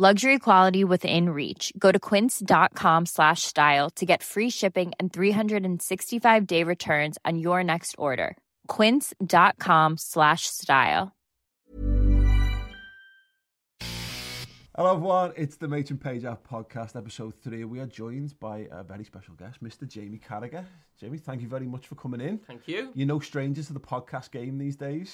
Luxury quality within reach. Go to quince.com slash style to get free shipping and 365 day returns on your next order. Quince.com slash style. Hello everyone, it's the Mate and Page App Podcast, episode three. We are joined by a very special guest, Mr. Jamie Carragher. Jamie, thank you very much for coming in. Thank you. You're no stranger to the podcast game these days.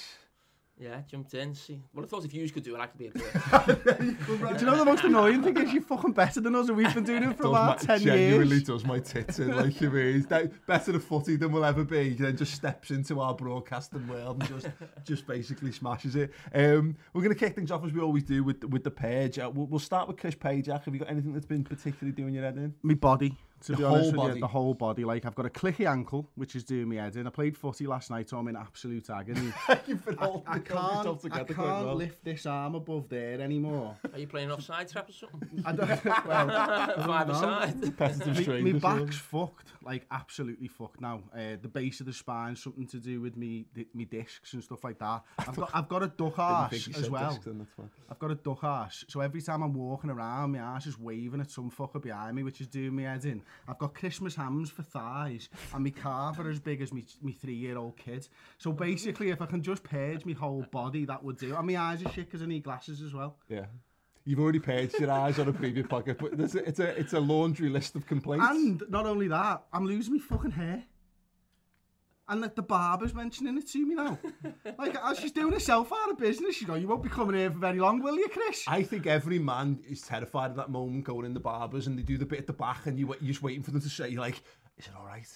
Yeah, jumped in. See, well, I thought if you could do it, I could be a good. Do you know the most annoying thing is you're fucking better than us and we've been doing it for Does about my- 10 genuinely years. does my tits in, like you mean. He's da- better at footy than we'll ever be. Then just steps into our broadcasting world and just just basically smashes it. Um, we're going to kick things off as we always do with with the page. Uh, we'll, we'll start with Chris Pajak. Have you got anything that's been particularly doing your head in? My body, to be honest with body. you, the whole body. Like I've got a clicky ankle, which is doing me head in. I played footy last night, so I'm in absolute agony. You've been I, I can't, I can't well. lift this arm above there anymore. Are you playing offside trap or something? I don't. Well, five aside. My, my back's fucked. Like absolutely fucked now. Uh, the base of the spine, something to do with me, the, me discs and stuff like that. I've got, I've got a duck arse as well. discs then, that's fine. I've got a duck arse, so every time I'm walking around, my arse is waving at some fucker behind me, which is doing me head in. I've got Christmas hams for thighs, and my calf are as big as me, me three-year-old kid. So basically, if I can just purge my whole body, that would do. And my eyes are shit because I need glasses as well. Yeah. You've already paged your eyes on a previous podcast, but there's a, it's a it's a laundry list of complaints. And not only that, I'm losing my fucking hair. And that the barber's mentioning it to me now. like, as she's doing herself out of business, she's going, you won't be coming here for very long, will you, Chris? I think every man is terrified of that moment going in the barbers and they do the bit at the back and you, you're just waiting for them to say like, is it all right?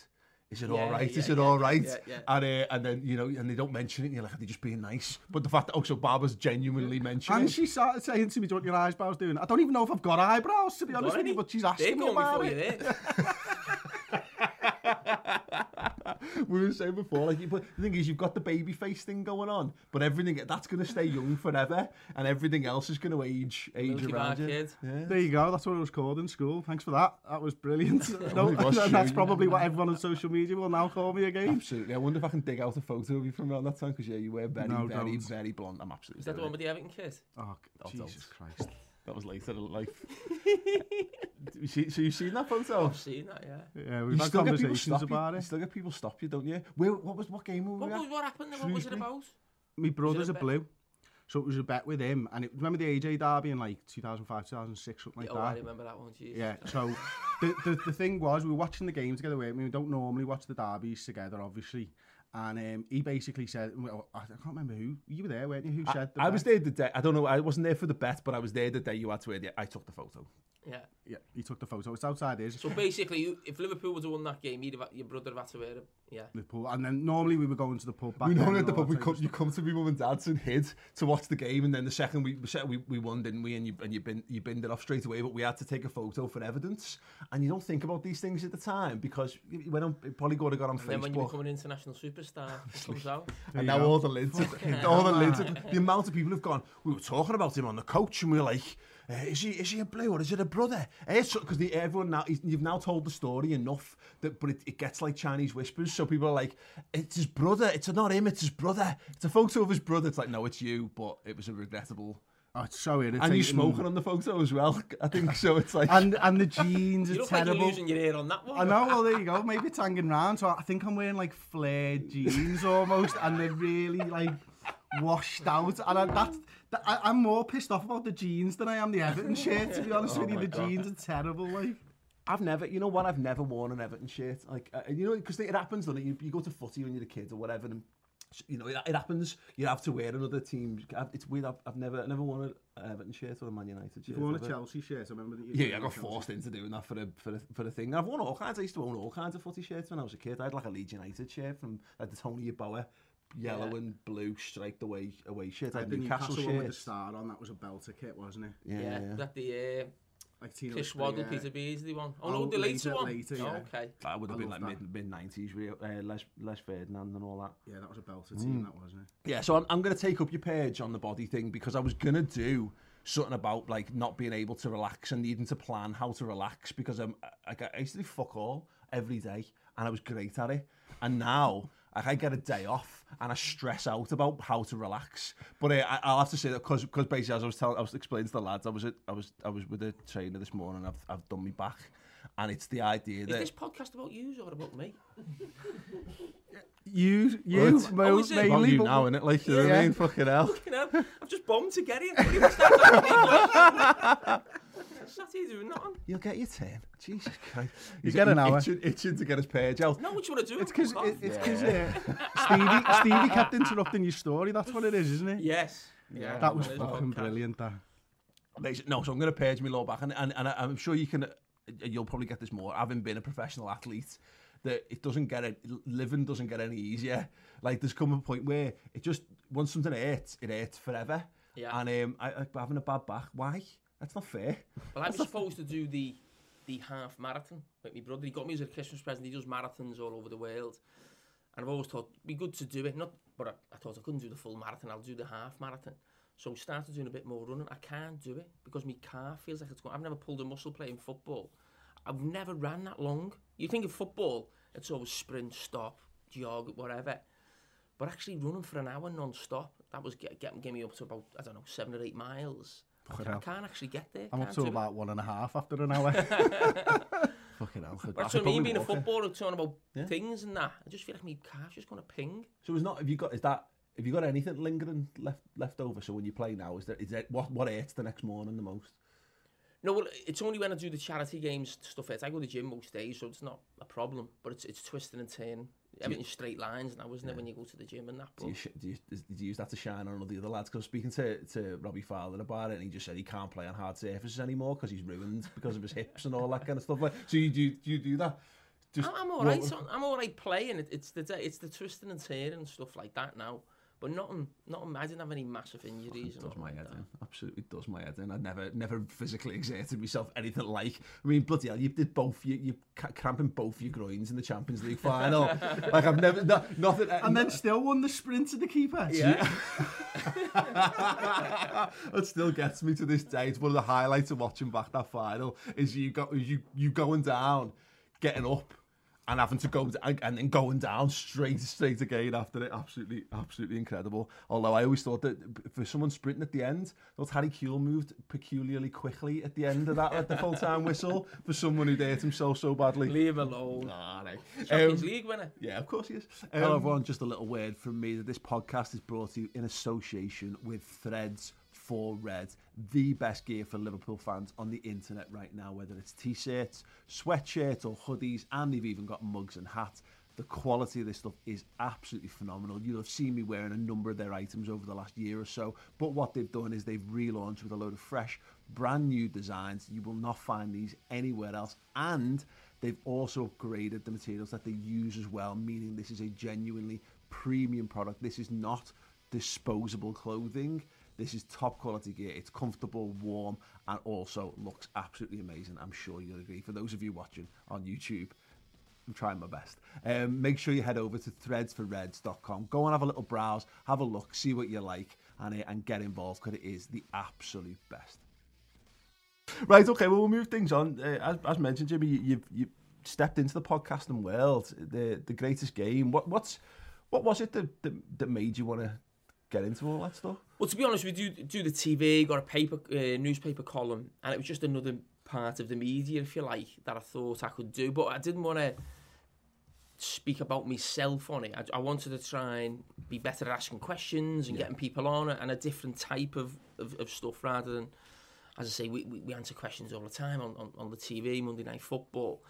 is it yeah, all right? Yeah, is it yeah, all right? Yeah, yeah. And, uh, and then, you know, and they don't mention it, and you're like, are they just being nice? But the fact that, oh, so Barbara's genuinely mentioning And she started saying to me, do you want your eyebrows doing? I don't even know if I've got eyebrows, to be honest with you, but she's asking me about it. Eh? there. we were saying before, like, you- but the thing is, you've got the baby face thing going on, but everything that's going to stay young forever, and everything else is going to age age Milky around you. kid. Yeah. There you go, that's what it was called in school. Thanks for that. That was brilliant. no, was that's true. probably what everyone on social media will now call me again. Absolutely. I wonder if I can dig out a photo of you from around that time because yeah, you were very, No, very, don't. very blonde. I'm absolutely. Is that the one with the Everton kid? Oh, Oh, Jesus don't. Christ. That was later in life. You see- so you've seen that photo? I've seen that, yeah. Yeah, we've had still get people conversations stop you. about You it. still get people stop you, don't you? Where, what was what game were we What, at? was, what happened? What was it Shrewsbury? about? My brother's a a blue. So it was a bet with him. And it, remember the AJ Derby in like 2005, 2006, something like oh, that? I remember that one. Jesus. Yeah, so the, the the thing was we were watching the game together. We we don't normally watch the derbies together, obviously. And um, he basically said, well, I can't remember who you were there, weren't you? Who I, said the I was there the day. I don't know. I wasn't there for the bet, but I was there the day you had to. I took the photo. Yeah. Yeah, he took the photo. It's outside his So basically, you- if Liverpool would have won that game, you'd have, your brother would have had to wear it. Yeah. Liverpool. And then normally we were going to the pub back we then know at the pub. We come, you come to me mum and dad's and hid to watch the game, and then the second we we we won, didn't we? And you and you bin you binned it off straight away. But we had to take a photo for evidence, and you don't think about these things at the time because you you went on probably got got on And then when you Facebook. become an international superstar, it comes out. And now go. all the lids, have, all the lids, have, the amount of people have gone. We were talking about him on the coach, and we were like, uh, "Is he is he a blue or is it a brother?" Because everyone now you've now told the story enough that, but it, it gets like Chinese whispers. So people are like, "It's his brother. It's not him. It's his brother. It's a photo of his brother." It's like, no, it's you, but it was a regrettable. Oh, it's so irritating. And you smoking on the photo as well. I think so. It's like And, and the jeans You are look like you're terrible. losing your ear on that one. I know, well, there you go. Maybe it's hanging round. So I think I'm wearing like flared jeans almost, and they're really like washed out. And I, that's, that, I, I'm more pissed off about the jeans than I am the Everton shirt, to be honest with you. The jeans are terrible, like. I've never, you know what? I've never worn an Everton shirt. Like, uh, you know, because it happens, doesn't it? You, you go to footy when you're a kid or whatever, and you know, it, it happens. You have to wear another team. It's weird. I've, I've never, never worn an Everton shirt or a Man United shirt. If you want a ever. Chelsea shirt, I remember that you Yeah, I got forced into doing that for a for a, for a thing. I've worn all kinds. I used to own all kinds of footy shirts when I was a kid. I had like a Leeds United shirt from like the Tony Yeboah, yellow Yeah. and blue striped away away shirt. I I had the Newcastle Newcastle one with the star on, that was a belter kit, wasn't it? Yeah, Yeah, yeah. that the uh, Like Tina Chris Whitney, Waddle, yeah. Peter Beardsley one. Oh, Oh, no, the later, later, one. later, oh, okay. That would have I been like love mid mid nineties, real uh, Les Les Ferdinand and all that. Yeah, that was a belter Mm. team, that wasn't it? Yeah, so I'm, I'm going to take up your page on the body thing because I was going to do something about like not being able to relax and needing to plan how to relax because I'm like I used to do fuck all every day and I was great at it, and now like, I get a day off and I stress out about how to relax. But uh, I, I'll have to say that because because basically as I was telling, I was explaining to the lads, I was at, I was I was with a trainer this morning. I've I've done me back, and it's the idea Is that this podcast about you or about me? You, you, you, it's- Oh, is it? Well, mainly, you but now, innit? Like, you know what I mean? Fucking hell. Fucking hell, I've just bombed to get in. What do you start talking Sat here doing nothing. You'll get your turn. Jesus Christ. You get an hour. Itching, itching to get his page out. No, what you want to do? It's because Fuck off. it's because uh, Stevie Stevie kept interrupting your story. That's what it is, isn't it? Yes. Yeah. That was it is fucking podcast. brilliant. That. Basi- No, so I'm going to page me low back, and, and, and I- I'm sure you can. uh, You'll probably get this more. Having been a professional athlete, that it doesn't get it. Living doesn't get any easier. Like there's come a point where it just once something hurts, it hurts forever. Yeah. And um, I, I, having a bad back, why? That's not fair. Well, I was supposed to do the the half marathon with my brother. He got me as a Christmas present. He does marathons all over the world. And I've always thought it'd be good to do it. Not, but I, I thought I couldn't do the full marathon. I'll do the half marathon. So I started doing a bit more running. I can't do it because my calf feels like it's going. I've never pulled a muscle playing football. I've never ran that long. You think of football, it's always sprint, stop, jog, whatever. But actually running for an hour non-stop, that was get, get, get me up to about, I don't know, seven or eight miles. I, Fucking I hell. can't actually get there. I'm up to about one and a half after an hour. Fucking hell. But that's what I mean, being a footballer, talking about things and that. I just feel like my calf's just going to ping. So it's not. Have you got? Is that? Have you got anything lingering left left over? So when you play now, is there? Is there what? What hurts the next morning the most? No, well, it's only when I do the charity games stuff. It's I go to the gym most days, so it's not a problem. But it's it's twisting and turning. I mean, straight lines now, isn't yeah. it, when you go to the gym and that? But... Do, you, do, you, do you use that to shine on the other lads? Because speaking to, to Robbie Fowler about it, and he just said he can't play on hard surfaces anymore because he's ruined because of his hips and all that kind of stuff. Like, so you do, do you do that? Just, I'm, I'm all right. Well, so I'm all right playing. It, it's the it's the twisting and tearing and stuff like that now. But nothing, nothing. I didn't have any massive injuries. and does my head that. in. Absolutely does my head in. I never, never physically exerted myself anything like. I mean, bloody hell, you did both. You, you cramping both your groins in the Champions League final. like I've never, no, nothing. Uh, and then still won the sprint to the keeper. Yeah. it still gets me to this day. It's one of the highlights of watching back that final. Is you go, is you you going down, getting up, and having to go and, and then going down straight straight again after it. Absolutely, absolutely incredible. Although I always thought that for someone sprinting at the end, thought Harry Kewell moved peculiarly quickly at the end of that at the full time whistle for someone who'd hurt himself so badly. Leave him alone. Ah, right. Champions Um, League winner. yeah, of course he is. Hello, everyone. Just a little word from me that this podcast is brought to you in association with Threads for Red, the best gear for Liverpool fans on the internet right now, whether it's t shirts, sweatshirts, or hoodies, and they've even got mugs and hats. The quality of this stuff is absolutely phenomenal. You'll have seen me wearing a number of their items over the last year or so, but what they've done is they've relaunched with a load of fresh, brand new designs. You will not find these anywhere else, and they've also upgraded the materials that they use as well, meaning this is a genuinely premium product. This is not disposable clothing. This is top quality gear. It's comfortable, warm, and also looks absolutely amazing. I'm sure you'll agree. For those of you watching on YouTube, I'm trying my best. Um, make sure you head over to threadsforreds.com. Go and have a little browse, have a look, see what you like, and, uh, and get involved because it is the absolute best. Right, okay, well, we'll move things on. Uh, as, as mentioned, Jimmy, you, you've, you stepped into the podcasting world, the the greatest game. What what's what was it that, that, that made you want to get into all that stuff? Well, to be honest, we do do the TV, got a paper uh, newspaper column, and it was just another part of the media, if you like, that I thought I could do. But I didn't want to speak about myself on it. I, I wanted to try and be better at asking questions and getting people on it, and a different type of, of, of stuff rather than. as I say, we, we, we answer questions all the time on, on, on the TV, Monday Night Football.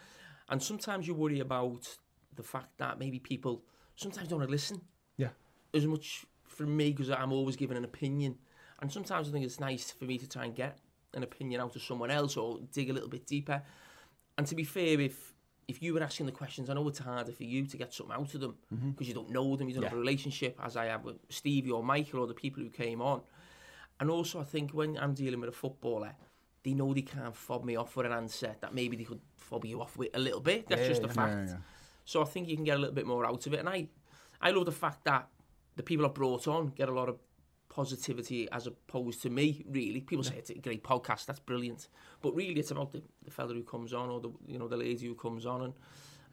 And sometimes you worry about the fact that maybe people sometimes don't want to listen Yeah. as much from me because I'm always giving an opinion. And sometimes I think it's nice for me to try and get an opinion out of someone else or dig a little bit deeper. And to be fair, if if you were asking the questions, I know it's harder for you to get something out of them mm-hmm. because you don't know them, you don't have a relationship, as I have with Stevie or Michael or the people who came on. And also, I think when I'm dealing with a footballer, they know they can't fob me off with an answer that maybe they could fob you off with a little bit. That's just a fact. yeah. So I think you can get a little bit more out of it. And I, I love the fact that the people I've brought on get a lot of positivity as opposed to me, really. People say it's a great podcast, that's brilliant. But really it's about the, the fella who comes on or the you know, the lady who comes on and,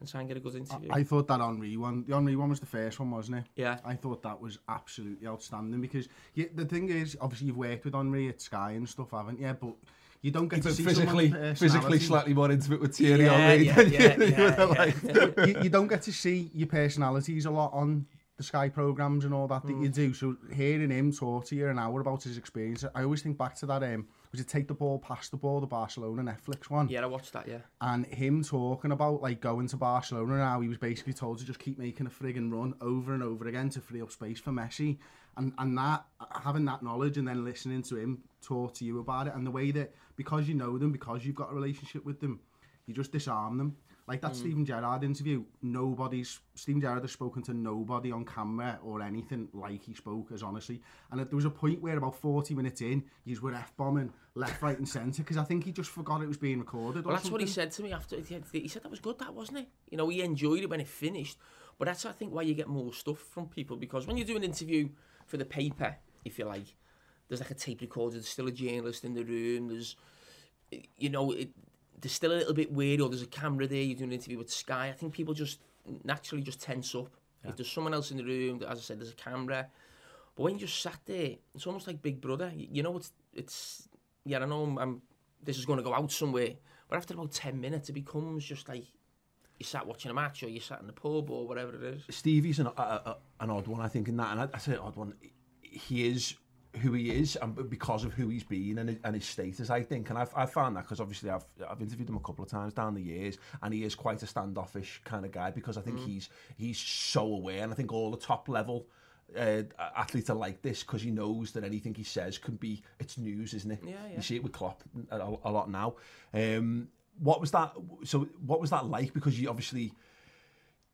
and try and get a good interview. I thought that Henry one, the Henry one was the first one, wasn't it? Yeah. I thought that was absolutely outstanding because you, the thing is, obviously you've worked with Henry at Sky and stuff, haven't you? But you don't get to see physically, physically slightly more intimate with Thierry Yeah, Henry yeah, than yeah, you- you yeah, were yeah. you, you don't get to see your personalities a lot on the Sky programs and all that that Mm. you do. So hearing him talk to you an hour about his experience, I always think back to that. Um, was it take the ball, pass the ball, the Barcelona Netflix one? yeah, I watched that, yeah. and him talking about like going to Barcelona and how he was basically told to just keep making a frigging run over and over again to free up space for Messi, and and that having that knowledge and then listening to him talk to you about it, and the way that because you know them, because you've got a relationship with them, you just disarm them. Like that hmm. Steven Gerrard interview, nobody's Steven Gerrard has spoken to nobody on camera or anything like he spoke as honestly. And there was a point where about 40 minutes in, you were f bombing left, right, and centre because I think he just forgot it was being recorded. Well, that's what he said to me after. He he said that was good, that wasn't it? You know, he enjoyed it when it finished. But that's, I think, why you get more stuff from people because when you do an interview for the paper, if you like, there's like a tape recorder, there's still a journalist in the room, there's, you know, it, there's still a little bit weird, or there's a camera there, you're doing an interview with Sky. I think people just naturally just tense up. If there's someone else in the room, as I said, there's a camera. But when you just sat there, it's almost like Big Brother. You, you know, it's, it's, yeah, I know I'm, I'm this is going to go out somewhere. But after about 10 minutes, it becomes just like you sat watching a match or you sat in the pub or whatever it is. Stevie's an, a, a, an odd one, I think, in that. And I, I say odd one. He is who he is, and because of who he's been and his, and his status, I think. And I've, I've found that because obviously I've, I've interviewed him a couple of times down the years, and he is quite a standoffish kind of guy because I think he's he's so aware, and I think all the top level. Uh, athletes are like this because he knows that anything he says can be it's news, isn't it? Yeah, yeah. You see it with Klopp a, a lot now. Um, what was that? So, what was that like? Because you obviously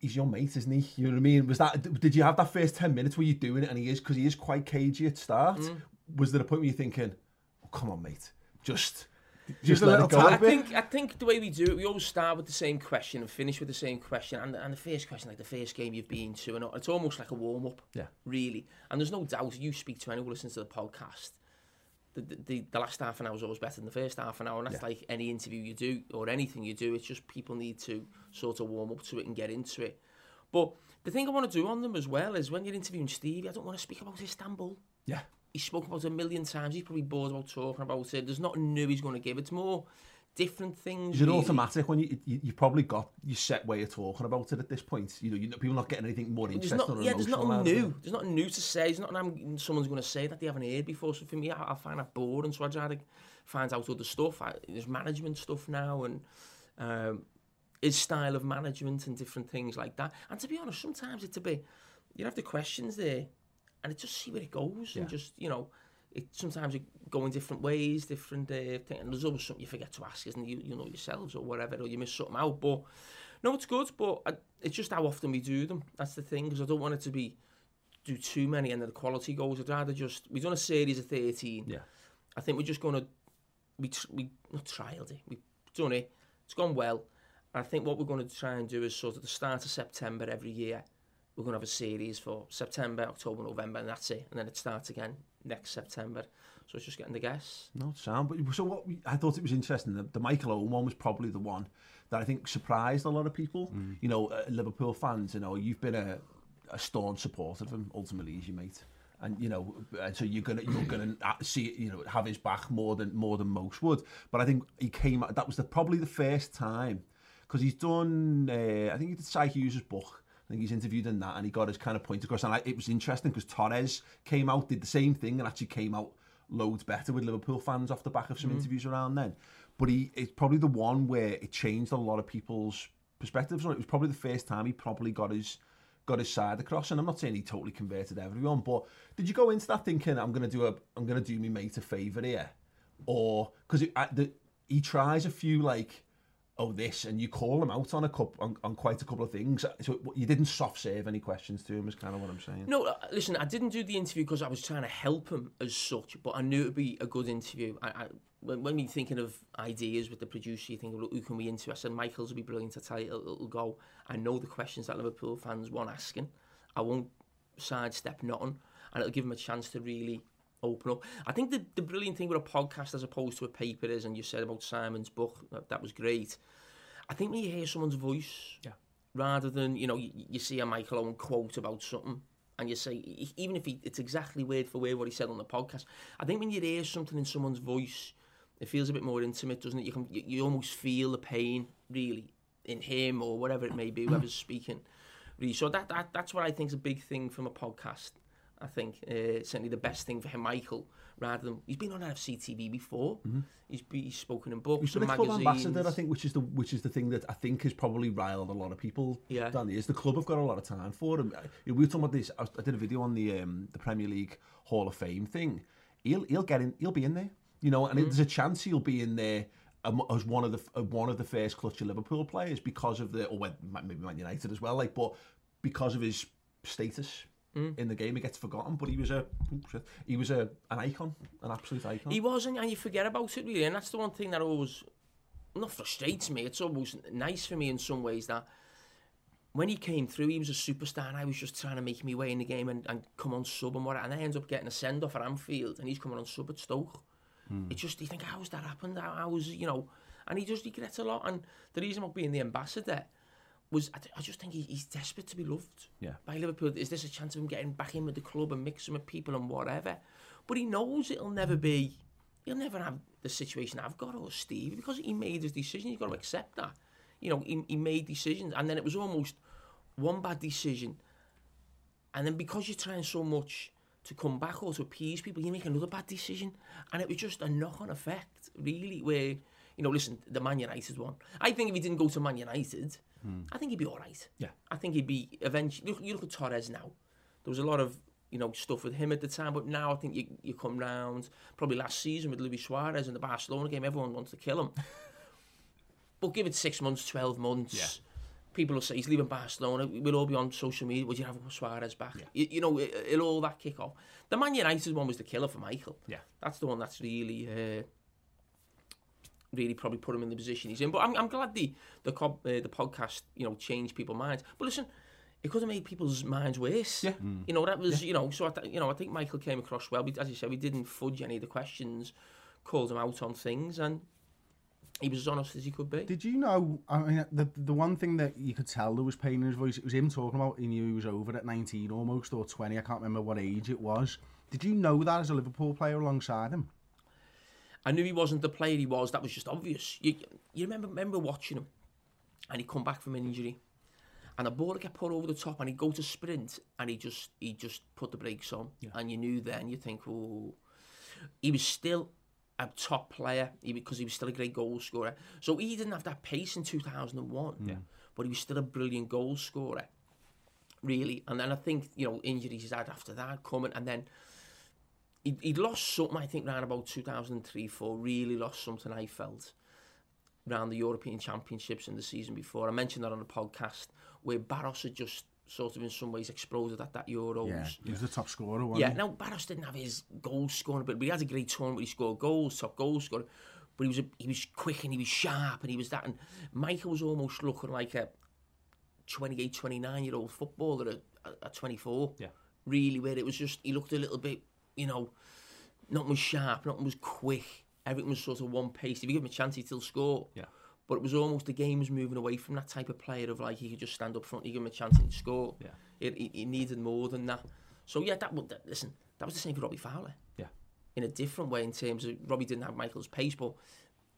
he's your mate, isn't he? You know what I mean? Was that did you have that first ten minutes where you're doing it and he is because he is quite cagey at start? Mm. Was there a point where you're thinking, oh, "Come on, mate, just Just just a let it go"? I think I think the way we do it, we always start with the same question and finish with the same question. And, and the first question, like the first game you've been to, and it's almost like a warm up. Yeah. Really. And there's no doubt you speak to anyone who listens to the podcast. The, the, the, last half an hour is always better than the first half an hour, and that's like any interview you do or anything you do. It's just people need to sort of warm up to it and get into it. But the thing I want to do on them as well is when you're interviewing Stevie, I don't want to speak about Istanbul Yeah, he's spoken about it a million times. He's probably bored about talking about it. There's nothing new he's going to give. It's more different things. is it really. automatic when you, you you've probably got your set way of talking about it at this point? You know, you know people not getting anything more interesting not, or yeah, there's nothing new. There's nothing new to say. There's nothing I'm, someone's going to say that they haven't heard before. So for me, I, I find that boring. So I try to find out other stuff. I, there's management stuff now and um, his style of management and different things like that. And to be honest, sometimes it's a bit. You have the questions there, and it just see where it goes, and just you know. It, sometimes it go in different ways, different uh, thing, and there's always something you forget to ask, isn't it? You, you know yourselves or whatever, or you miss something out. But no, it's good, but I, it's just how often we do them. That's the thing, because I don't want it to be do too many and then the quality goes. I'd rather just we've done a series of thirteen. Yeah. I think we're just gonna we we not trialed it. We've done it. It's gone well. And I think what we're going to try and do is sort of the start of September every year. We're going to have a series for September, October, November, and that's it. And then it starts again next September. So it's just getting the guess. No sound. But so what? We, I thought it was interesting. The, the Michael Owen one was probably the one that I think surprised a lot of people. You know, uh, Liverpool fans. You know, you've been a, a staunch supporter of him. Ultimately, he's your mate, and you know, and so you're gonna you're gonna see you know have his back more than more than most would. But I think he came. That was the, probably the first time because he's done. Uh, I think he did Cy Hughes' book. I think he's interviewed in that, and he got his kind of point across. And I, it was interesting because Torres came out, did the same thing, and actually came out loads better with Liverpool fans off the back of some mm. interviews around then. But he it's probably the one where it changed a lot of people's perspectives on it. It was probably the first time he probably got his got his side across. And I'm not saying he totally converted everyone, but did you go into that thinking I'm gonna do a I'm gonna do me mate a favour here, or because he tries a few like oh this and you call him out on a couple on, on quite a couple of things so you didn't soft save any questions to him is kind of what i'm saying No, uh, listen, I didn't do the interview because I was trying to help him as such, but I knew it would be a good interview. I, I, when, when you're thinking of ideas with the producer, you think, well, who can we interview? I said, Michael's will be brilliant tell you, it'll, it'll go. I know the questions that Liverpool fans want asking. I won't sidestep nothing, and it'll give him a chance to really open up. I think the, the brilliant thing with a podcast as opposed to a paper is, and you said about Simon's book, that, that was great. I think when you hear someone's voice, Yeah. rather than you know you, you see a Michael Owen quote about something and you say even if he, it's exactly word for word what he said on the podcast, I think when you hear something in someone's voice, it feels a bit more intimate, doesn't it? You can you, you almost feel the pain really in him or whatever it may be, whoever's speaking. Really, so that, that that's what I think is a big thing from a podcast. I think uh, certainly the best thing for him, Michael, rather than he's been on FCTV before. He's, be, he's spoken in books He's been and a club magazines. ambassador, I think, which is the which is the thing that I think has probably riled a lot of people. Yeah. Danny, is the club have got a lot of time for him. We were talking about this. I, was- I did a video on the um, the Premier League Hall of Fame thing. He'll he'll get in. He'll be in there. You know, and there's a chance he'll be in there um, as one of the one of the first clutch of Liverpool players because of the or maybe Man United as well. Like, but because of his status. Mm. In the game, he gets forgotten, but he was a he was a an icon, an absolute icon. He wasn't, and you forget about it really. And that's the one thing that always not frustrates me. It's almost nice for me in some ways that when he came through, he was a superstar, and I was just trying to make me way in the game and, and come on sub and what. And I end up getting a send off at Anfield, and he's coming on sub at Stoke. Hmm. It's just you think, how's that happened? How, was you know? And he just he gets a lot. And the reason about being the ambassador was I, I just think he, he's desperate to be loved Yeah. by Liverpool. Is this a chance of him getting back in with the club and mixing with people and whatever? But he knows it'll never be. He'll never have the situation I've got or Steve because he made his decision. He's got to accept that. You know, he, he made decisions, and then it was almost one bad decision, and then because you're trying so much to come back or to appease people, you make another bad decision, and it was just a knock-on effect, really. Where you know, listen, the Man United one. I think if he didn't go to Man United, I think he'd be all right. Yeah. I think he'd be eventually. Look, you look at Torres now. There was a lot of you know stuff with him at the time, but now I think you you come round. Probably last season with Luis Suarez in the Barcelona game, everyone wants to kill him. but give it six months, twelve months. People will say he's leaving Barcelona. We'll all be on social media. Would you have Suarez back? You, you know, it, it'll all that kick off. The Man United one was the killer for Michael. Yeah. that's the one that's really. Uh, really probably put him in the position he's in. But I'm, I'm glad the the co- uh, the podcast you know changed people's minds. But listen, it could have made people's minds worse. Yeah. You know that was you know so I th- you know I think Michael came across well. We, as you said, we didn't fudge any of the questions, called him out on things, and he was as honest as he could be. Did you know? I mean, the the one thing that you could tell there was pain in his voice. It was him talking about he knew he was over at 19 almost or 20. I can't remember what age it was. Did you know that as a Liverpool player alongside him? I knew he wasn't the player he was. That was just obvious. You, you remember remember watching him, and he'd come back from an injury, and the ball would get put over the top, and he'd go to sprint, and he just he just put the brakes on, and you knew then you think, oh, he was still a top player because he was still a great goal scorer. So he didn't have that pace in 2001, yeah. but he was still a brilliant goal scorer, really. And then I think you know injuries he's had after that coming, and then he'd, he'd lost something, I think, around about 2003 4, really lost something, I felt, around the European Championships in the season before. I mentioned that on the podcast, where Baros had just sort of in some ways exploded at that Euros. Yeah, he was the top scorer. Wasn't Yeah, he? now Baros didn't have his goal scoring, but he had a great tournament where he scored goals, top goal scorer. But he was a, he was quick and he was sharp and he was that. And Michael was almost looking like a 28, 29 year old footballer at, at 24. Yeah. Really, where it was just, he looked a little bit, you know, nothing was sharp, nothing was quick. Everything was sort of one pace. If you give him a chance, he'd still score. Yeah. But it was almost the game was moving away from that type of player of like he could just stand up front, you give him a chance and score. Yeah. It, it, it needed more than that. So yeah, that, would- that listen, that was the same for Robbie Fowler. Yeah. In a different way, in terms of Robbie didn't have Michael's pace, but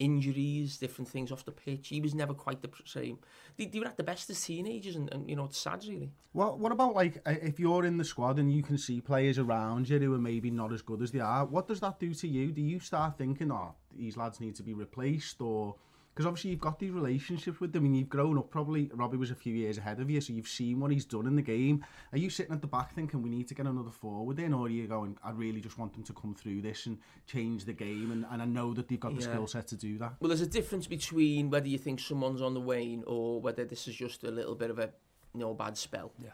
injuries, different things off the pitch. He was never quite the same. They, they were at the best as teenagers, and, and you know, it's sad, really. Well, What about like if you're in the squad and you can see players around you who are maybe not as good as they are? What does that do to you? Do you start thinking, oh, these lads need to be replaced, or because obviously you've got these relationships with them and you've grown up. Probably Robbie was a few years ahead of you, so you've seen what he's done in the game. Are you sitting at the back thinking we need to get another forward in, or are you going, I really just want them to come through this and change the game, and, and I know that they've got the Yeah. skill set to do that. Well, there's a difference between whether you think someone's on the wane or whether this is just a little bit of a you know bad spell. Yeah.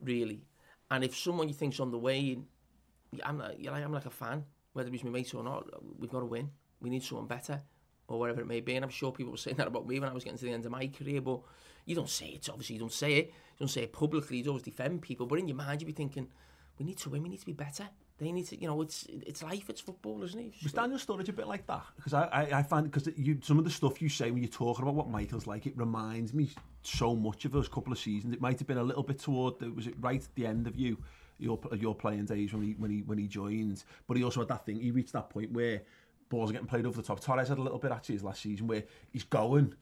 Really, and if someone you think's on the wane, I'm like, I'm like a fan, whether he's my mate or not. We've got to win. We need someone better, or whatever it may be. And I'm sure people were saying that about me when I was getting to the end of my career. But you don't say it. Obviously, you don't say it. You don't say it publicly. You always defend people. But in your mind, you'd be thinking, we need to win. We need to be better. They need to, you know, it's it's life. It's football, isn't it? Was Daniel Sturridge a bit like that? Because I, I, I find because you some of the stuff you say when you're talking about what Michael's like, it reminds me so much of those couple of seasons. It might have been a little bit toward the, was it right at the end of you your your playing days when he when he when he joined, but he also had that thing. He reached that point where balls are getting played over the top. Torres had a little bit actually his last season where he's going.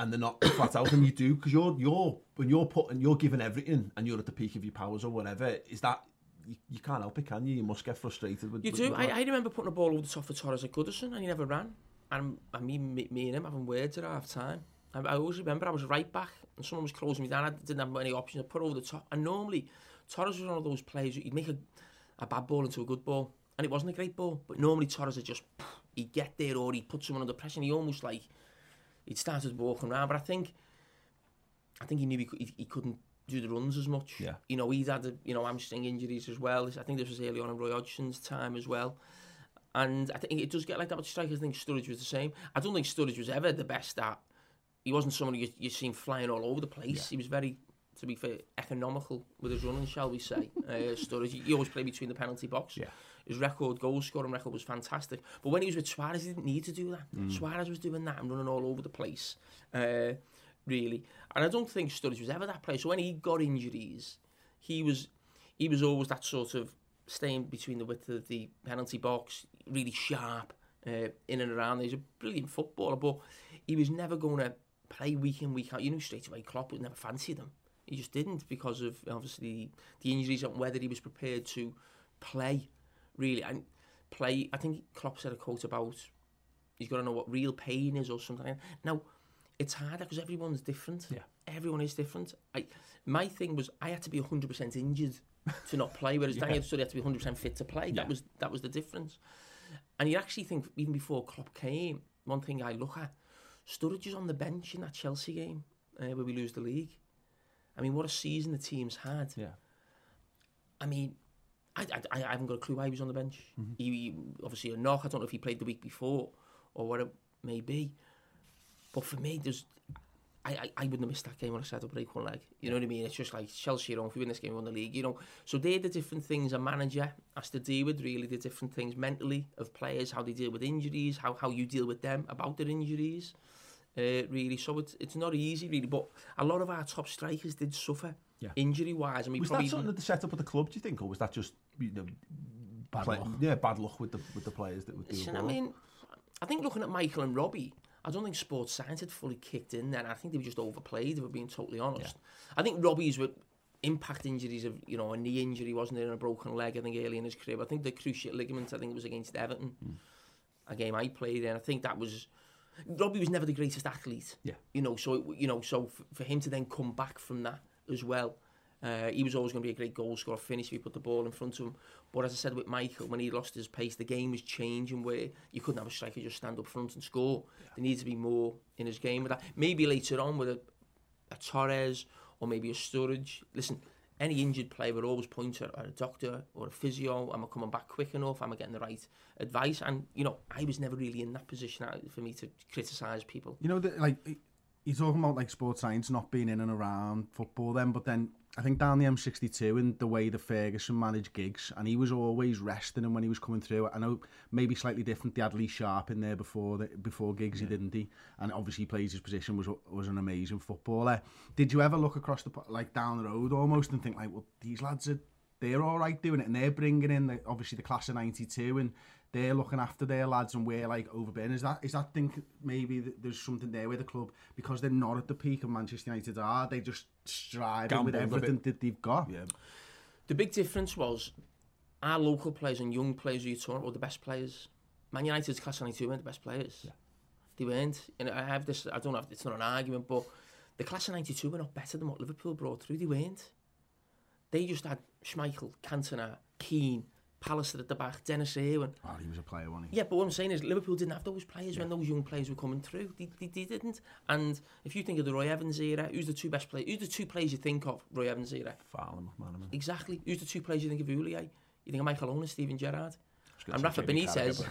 And they're not flat out, and you do because you're you're when you're putting you're giving everything, and you're at the peak of your powers or whatever. Is that you, you can't help it, can you? You must get frustrated with. You do. with I. I remember putting a ball over the top for Torres at Goodison and he never ran. And I mean, me, me and him having words at half time. I, I always remember I was right back and someone was closing me down. I didn't have any options. I put over the top. And normally, Torres was one of those players you'd make a, a bad ball into a good ball. And it wasn't a great ball. But normally, Torres would just, he'd get there or he'd put someone under pressure and he almost like, he'd started walking around. But I think, I think he knew he, he, he couldn't do the runs as much. Yeah. You know, he'd had, a, you know, hamstring injuries as well. I think this was early on in Roy Hodgson's time as well. And I think it does get like that with strikers. I think Sturridge was the same. I don't think Sturridge was ever the best at. He wasn't someone you you seen flying all over the place. He was very, to be fair, economical with his running, shall we say? uh, Sturridge, he always played between the penalty box. Yeah. His record, goal scoring record, was fantastic. But when he was with Suarez, he didn't need to do that. Suarez was doing that and running all over the place, uh, really. And I don't think Sturridge was ever that player. So when he got injuries, he was he was always that sort of staying between the width of the penalty box, really sharp, uh, in and around. He's a brilliant footballer, but he was never going to play week in, week out. You know, straight away, Klopp would never fancied him. He just didn't because of obviously the injuries and whether he was prepared to play, really. And play, I think Klopp said a quote about he's got to know what real pain is or something. Now, it's harder because everyone's different. Yeah. Everyone is different. I, my thing was I had to be 100% injured to not play, whereas Daniel Sturridge had to be 100% fit to play. Yeah. That was that was the difference. And you actually think even before Klopp came, one thing I look at, Sturridge is on the bench in that Chelsea game uh, where we lose the league. I mean, what a season the team's had. Yeah. I mean, I, I, I haven't got a clue why he was on the bench. He, he- obviously a knock. I don't know if he played the week before or what it may be. But for me, there's I, I, I wouldn't have missed that game when I set up break one leg. You know what I mean? It's just like Chelsea on. If we win this game, we won the league. You know, so they're the different things a manager has to deal with. Really, the different things mentally of players, how they deal with injuries, how how you deal with them about their injuries. Uh, really, so it's it's not easy, really. But a lot of our top strikers did suffer Yeah. injury wise. I mean, Was probably that something that the setup of the club? Do you think, or was that just you know Bad play- luck. Yeah, bad luck with the with the players that would do Listen. I mean, I think looking at Michael and Robbie, I don't think sports science had fully kicked in then. I think they were just overplayed, if we're being totally honest. I think Robbie's were impact injuries of, you know, a knee injury, wasn't it, and a broken leg, I think, early in his career. I think the cruciate ligament, I think it was against Everton, hmm. a game I played in. I think that was... Robbie was never the greatest athlete. Yeah. You know, so, it, you know, so f- for him to then come back from that as well, uh, he was always going to be a great goal scorer, finish if he put the ball in front of him. But as I said with Michael, when he lost his pace, the game was changing where you couldn't have a striker just stand up front and score. There needs to be more in his game with that. Maybe later on with a, a Torres or maybe a Sturridge. Listen, any injured player would always point at a doctor or a physio. Am I coming back quick enough? Am I getting the right advice? And, you know, I was never really in that position uh, for me to criticise people. You know, the, like you're talking about like sports science not being in and around football then, but then I think down the M62 and the way that Ferguson managed Giggs, and he was always resting him when he was coming through. I know maybe slightly different. They had Lee Sharpe in there before the, before Giggs, he didn't he? And obviously he plays his position was was an amazing footballer. Did you ever look across the like down the road almost and think like, well, these lads are they're all right doing it, and they're bringing in the, obviously the class of '92, and they're looking after their lads and we're like overburdened. Is that is that think maybe th- there's something there with the club because they're not at the peak of Manchester United are they just striving with everything that they've got? Yeah. The big difference was our local players and young players who you talking about were the best players. Man United's class 92 weren't the best players. Yeah. They weren't. And I have this, I don't know if it's not an argument, but the class of 92 were not better than what Liverpool brought through. They weren't. They just had Schmeichel, Cantona, Keane, Pallister at the back, Denis Irwin. Oh, he was a player, wasn't he? Yeah, but what I'm saying is Liverpool didn't have those players when those young players were coming through. They, they, they didn't. And if you think of the Roy Evans era, who's the two best players? Who's the two players you think of, Roy Evans era? Fowler, McManaman. Exactly. Who's the two players you think of Houllier? You think of Michael Owen and Steven Gerrard? And Rafa Benitez.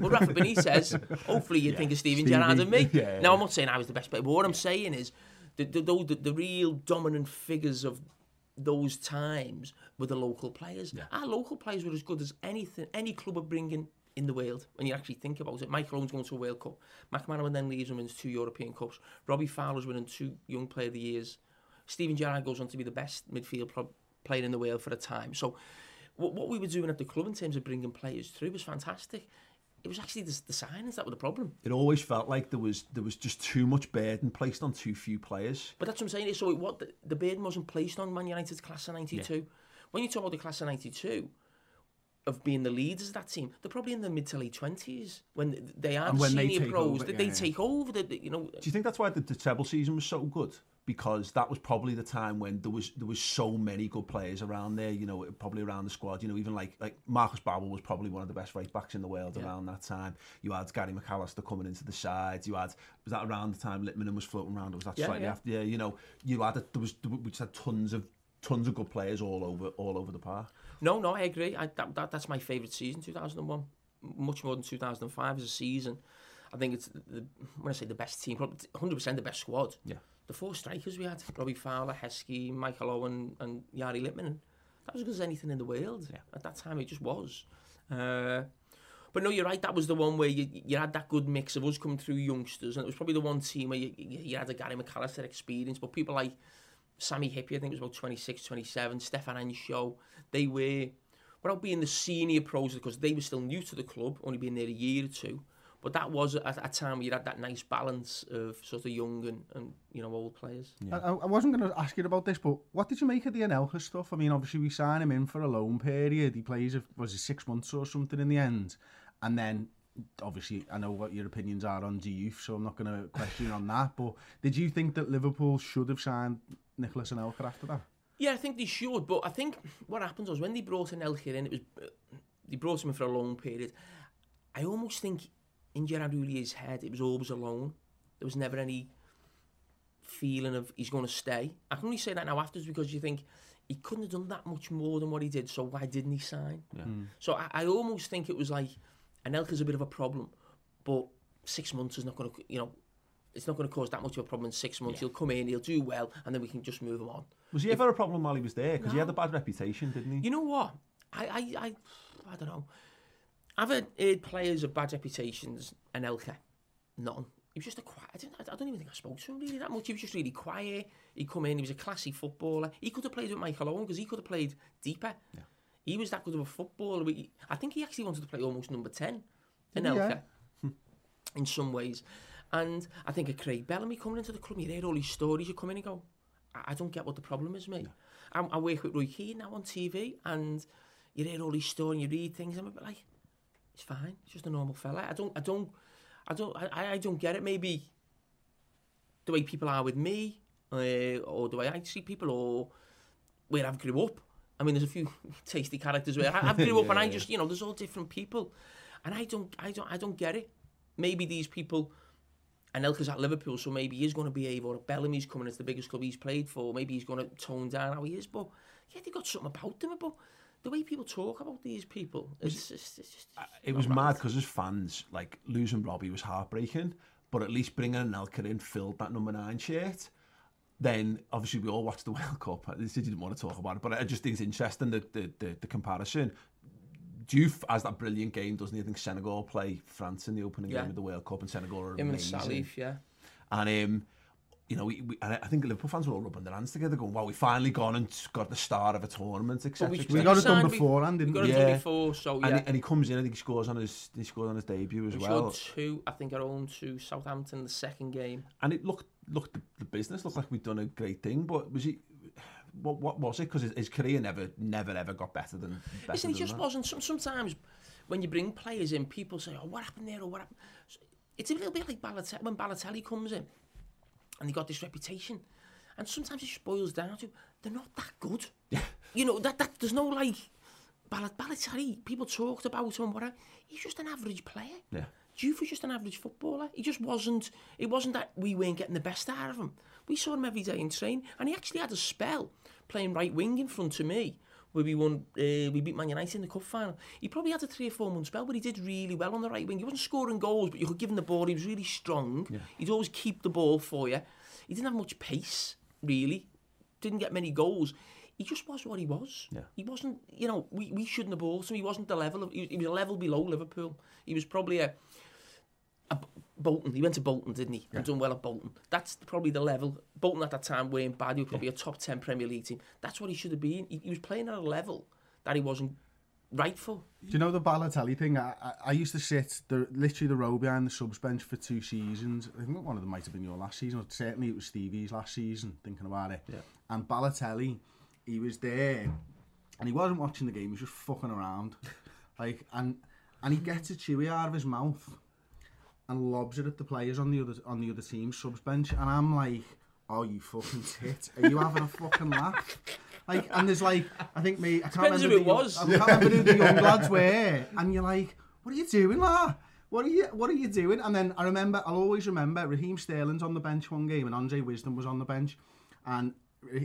Well, Rafa Benitez, hopefully you think of Steven Stevie, Gerrard and me. yeah, Now, yeah. I'm not saying I was the best player, but what I'm saying is the, the, the, the real dominant figures of those times with the local players. Yeah. Our local players were as good as anything, any club are bringing in the world when you actually think about it. Michael Owen's going to a World Cup. McManaman then leaves and wins two European Cups. Robbie Fowler's winning two Young Player of the Years. Stephen Gerrard goes on to be the best midfield player in the world for a time. So what, what we were doing at the club in terms of bringing players through was fantastic. It was actually the, the signings that were the problem. It always felt like there was there was just too much burden placed on too few players. But that's what I'm saying. So it, what the, the burden wasn't placed on Man United's class of '92. When you talk about the class of '92 of being the leaders of that team, they're probably in the mid to late twenties when they are And when they senior take pros. over, they yeah, they yeah. take over. The, the- you know, Do you think that's why the, the treble season was so good? Because that was probably the time when there was there was so many good players around there. You know, probably around the squad. You know, even like like Markus Babbel was probably one of the best right backs in the world around that time. You had Gary McAllister coming into the side. You had was that around the time Litmanen was floating around? Or was that Yeah, slightly yeah. after? Yeah, you know, you had a, there was we just had tons of tons of good players all over all over the park. no, no, I agree. I, that, that that's my favourite season, 2001. Much more than 2005 as a season. I think it's the, when I say the best team, probably 100% the best squad. Yeah. the four strikers we had, Robbie Fowler, Heskey, Michael Owen and Yari Lippman, that was as good as anything in the world. Yeah. At that time, it just was. Uh, but no, you're right, that was the one where you, you had that good mix of us coming through youngsters, and it was probably the one team where you, you, you had a Gary McAllister experience, but people like Sammy Hippie, I think it was about 26, 27, Stefan Anshow, they were, without being the senior pros, because they were still new to the club, only being there a year or two, But that was a, a time where you had that nice balance of sort of young and, and you know old players. I, I wasn't going to ask you about this, but what did you make of the Anelka stuff? I mean, obviously we sign him in for a loan period. He plays, a, was it six months or something in the end? And then, obviously, I know what your opinions are on the youth, so I'm not going to question on that. But did you think that Liverpool should have signed Nicolas Anelka after that? Yeah, I think they should, but I think what happened was when they brought Anelka in, it was uh, they brought him in for a long period. I almost think in Gérard Houllier's head, it was always alone. There was never any feeling of he's going to stay. I can only say that now afterwards because you think he couldn't have done that much more than what he did, so why didn't he sign? Hmm. So I, I almost think it was like Anelka's a bit of a problem, but six months is not going to, you know, it's not going to cause that much of a problem in six months. He'll come in, he'll do well, and then we can just move him on. Was he ever a problem while he was there? Because he had a bad reputation, didn't he? You know what? I I I, I don't know. I've heard, players of bad reputations Anelka, none. He was just a quiet. I don't, I don't even think I spoke to him really that much. He was just really quiet. He come in. He was a classy footballer. He could have played with Michael Owen because he could have played deeper. Yeah. He was that good of a footballer. I think he actually wanted to play almost number ten in he, in some ways. And I think of Craig Bellamy coming into the club. You hear all these stories. You come in and go, I, don't get what the problem is, mate. I, I work with Roy Keane now on TV, and you hear all these stories. You read things. And I'm a bit like, it's fine. It's just a normal fella. I don't, I don't, I don't, I, I don't get it. Maybe the way people are with me, uh, or the way I see people, or where I've grew up. I mean, there's a few tasty characters where I, I've grew up, and I just, you know, there's all different people, and I don't, I don't, I don't get it. Maybe these people. Anelka's at Liverpool, so maybe he's going to behave, or Bellamy's coming as the biggest club he's played for. Maybe he's going to tone down how he is, but yeah, they got something about them. But the way people talk about these people, it's, it's, it's just it was mad because as fans, like losing Robbie was heartbreaking, but at least bringing Anelka in filled that number nine shirt. Then obviously we all watched the World Cup. I didn't want to talk about it, but I just think it's interesting the the, the, the comparison. Diouf has that brilliant game, doesn't he? I think Senegal play France in the opening Yeah. game of the World Cup, and Senegal are him and. Salif, yeah. And um, you know, we, we, and I think Liverpool fans were all rubbing their hands together going, wow, we finally gone and got the star of a tournament, etc. we- etc. We got it done signed be- beforehand, didn't got we? it done Yeah. before, so and, he, and he comes in, I think he scores on his he scores on his debut as We well. showed two, I think, our own to Southampton the second game. And it looked looked the, the business looked like we'd done a great thing, but was he? What what was it? Because his, his career never never ever got better than. Better Listen, he just that. wasn't. Some, sometimes when you bring players in, people say, "Oh, what happened there?" or "What happened?" It's a little bit like Balotelli when Balotelli comes in, and he got this reputation, and sometimes it just boils down to they're not that good. you know that that there's no like Bal- Balotelli. People talked about him, whatever. He's just an average player. Yeah. Juve was just an average footballer. He just wasn't. It wasn't that we weren't getting the best out of him. We saw him every day in train, and he actually had a spell playing right wing in front of me, where we won. Uh, we beat Man United in the cup final. He probably had a three or four month spell, but he did really well on the right wing. He wasn't scoring goals, but you could give him the ball. He was really strong. He'd always keep the ball for you. He didn't have much pace, really. Didn't get many goals. He just was what he was. Yeah. He wasn't, you know, we, we shouldn't have bought him. He wasn't the level of, he was, he was a level below Liverpool. He was probably a, Bolton. He went to Bolton, didn't he? And done well at Bolton. That's probably the level. Bolton at that time weren't bad. He was probably a top 10 Premier League team. That's what he should have been. He, he was playing at a level that he wasn't right for. Do you know the Balotelli thing? I, I, I used to sit the, literally the row behind the subs bench for two seasons. I think one of them might have been your last season, or certainly it was Stevie's last season, thinking about it. Yeah. And Balotelli, he was there, and he wasn't watching the game, he was just fucking around. like, and and he gets a chewy out of his mouth and lobs it at the players on the other on the other team's subs bench, and I'm like, oh, you fucking tit. Are you having a fucking laugh? Like, and there's like, I think me, I can't Depends remember who it young- was. I can't remember who the young lads were, and you're like, what are you doing, la? What are you What are you doing? And then I remember, I'll always remember, Raheem Sterling's on the bench one game, and Andre Wisdom was on the bench, and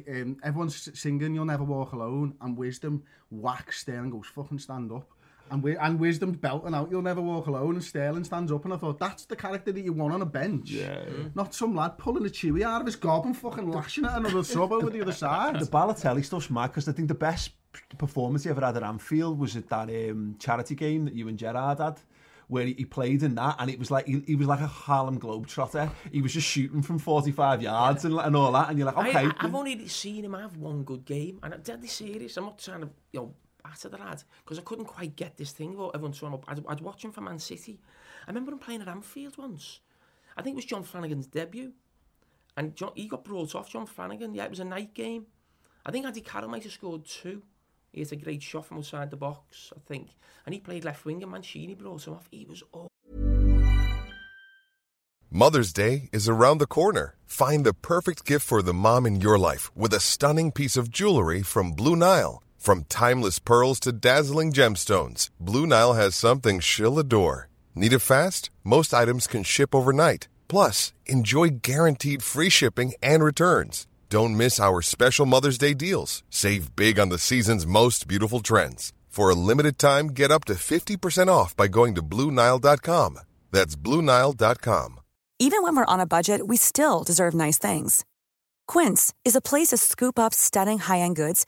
um, everyone's singing "You'll Never Walk Alone," and Wisdom whacks Sterling, goes fucking stand up. And, we, and Wisdom's belting out, you'll never walk alone, and Sterling stands up, and I thought, that's the character that you want on a bench. Yeah. Not some lad pulling a chewy out of his gob and fucking lashing at another sub over the other side. The Balotelli stuff's mad because I think the best performance he ever had at Anfield was at that um, charity game that you and Gerrard had. Where he, he played in that, and it was like he, he was like a Harlem Globetrotter. He was just shooting from forty-five yards and, and all that, and you're like, okay, I, I've only seen him have one good game, and I'm deadly serious. I'm not trying to, you know, batter the lad because I couldn't quite get this thing about everyone showing up. I'd, I'd watch him for Man City. I remember him playing at Anfield once. I think it was John Flanagan's debut, and John, he got brought off. John Flanagan, yeah, it was a night game. I think Andy Carroll might have scored two. He had a great shot from outside the box, I think, and he played left wing. And Mancini brought him off. He was all Mother's Day is around the corner. Find the perfect gift for the mom in your life with a stunning piece of jewelry from Blue Nile. From timeless pearls to dazzling gemstones, Blue Nile has something she'll adore. Need it fast? Most items can ship overnight. Plus, enjoy guaranteed free shipping and returns. Don't miss our special Mother's Day deals. Save big on the season's most beautiful trends. For a limited time, get up to 50% off by going to BlueNile.com. That's BlueNile.com. Even when we're on a budget, we still deserve nice things. Quince is a place to scoop up stunning high-end goods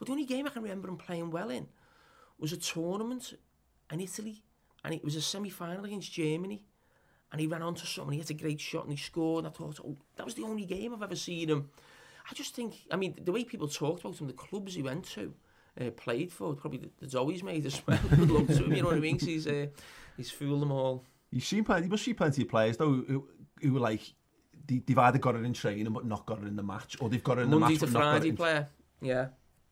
But the only game I can remember him playing well in was a tournament in Italy, and it was a semi-final against Germany, and he ran onto someone, he had a great shot and he scored, and I thought, oh, that was the only game I've ever seen him. I just think, I mean, the way people talked about him, the clubs he went to, uh, played for, probably the, the Zoe's made as well, good luck to him, you know what I mean, cause he's, uh, he's fooled them all. You've seen plenty, you must see plenty of players though, who, who were like, they've either got it in training but not got it in the match, or they've got it in Monday the match but Friday not got it in... player, yeah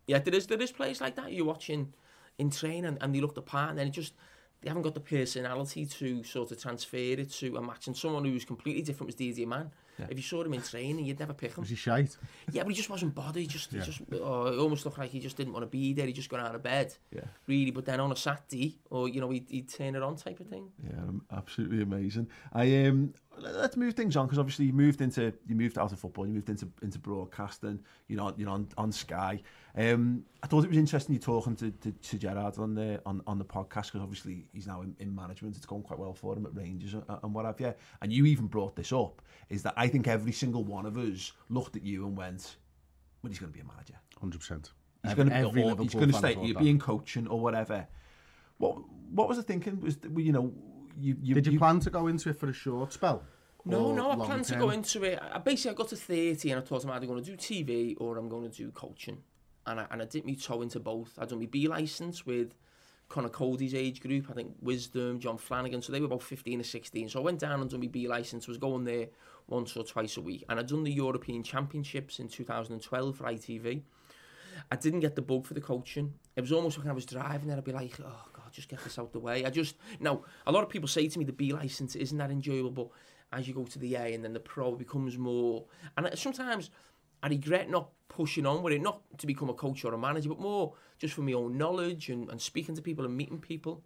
yeah, there is there is players like that you're watching in training and, and they look the part and then it just they haven't got the personality to sort of transfer it to a match and someone who's completely different was Didier Man. Yeah. If you saw him in training, you'd never pick him. Was he shite? Yeah, but he just wasn't bothered. He just, yeah. he just oh, it almost looked like he just didn't want to be there. He just got out of bed, yeah. really. But then on a Saturday, or you know, he'd, he'd turn it on type of thing. Yeah, absolutely amazing. I um, let's move things on because obviously you moved into you moved out of football, you moved into into broadcasting. You know, you're on on Sky. Um, I thought it was interesting you talking to, to, to Gerrard on the on, on the podcast because obviously he's now in, in management. It's going quite well for him at Rangers and, and what have you. And you even brought this up is that I think every single one of us looked at you and went, "Well, he's going to be a manager." Hundred percent. He's going to be, or he's going to stay. thought You'd be in coaching or whatever. What what was the thinking? Was that, you know you, you Did you, plan to go into it for a short spell? No, no, I planned to go into it. I basically I got to 30 and I thought I'm either going to do TV or I'm going to do coaching. And I, and I dipped my toe into both. I done my B licence with Conor Coady's age group, I think Wisdom, John Flanagan, so they were about 15 or 16. So I went down and done my B licence, was going there once or twice a week. And I'd done the European Championships in 2012 for ITV. I didn't get the bug for the coaching. It was almost like when I was driving there, I'd be like, oh God, just get this out the way. I just, now, a lot of people say to me the B licence isn't that enjoyable, but as you go to the A and then the pro becomes more. And sometimes I regret not pushing on with it, not to become a coach or a manager, but more just for my own knowledge and, and speaking to people and meeting people.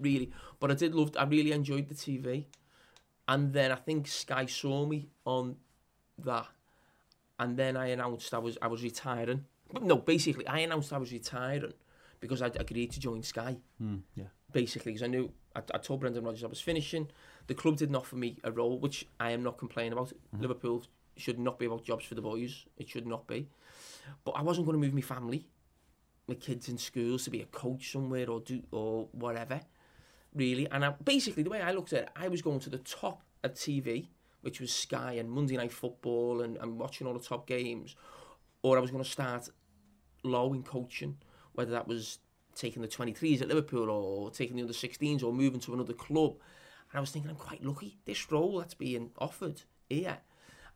Really. But I did love, I really enjoyed the TV. And then I think Sky saw me on that. And then I announced I was I was retiring. But no, basically I announced I was retiring because I'd agreed to join Sky. Hmm, yeah. Basically, because I knew I, I told Brendan Rodgers I was finishing. The club didn't offer me a role, which I am not complaining about. Mm-hmm. Liverpool should not be about jobs for the boys. It should not be. But I wasn't going to move my family, my kids in schools to be a coach somewhere or do or whatever, really. And I, basically, the way I looked at it, I was going to the top of TV, which was Sky and Monday Night Football and, and watching all the top games, or I was going to start low in coaching, whether that was taking the 23s at Liverpool or taking the under 16s or moving to another club. And I was thinking, I'm quite lucky. This role that's being offered here.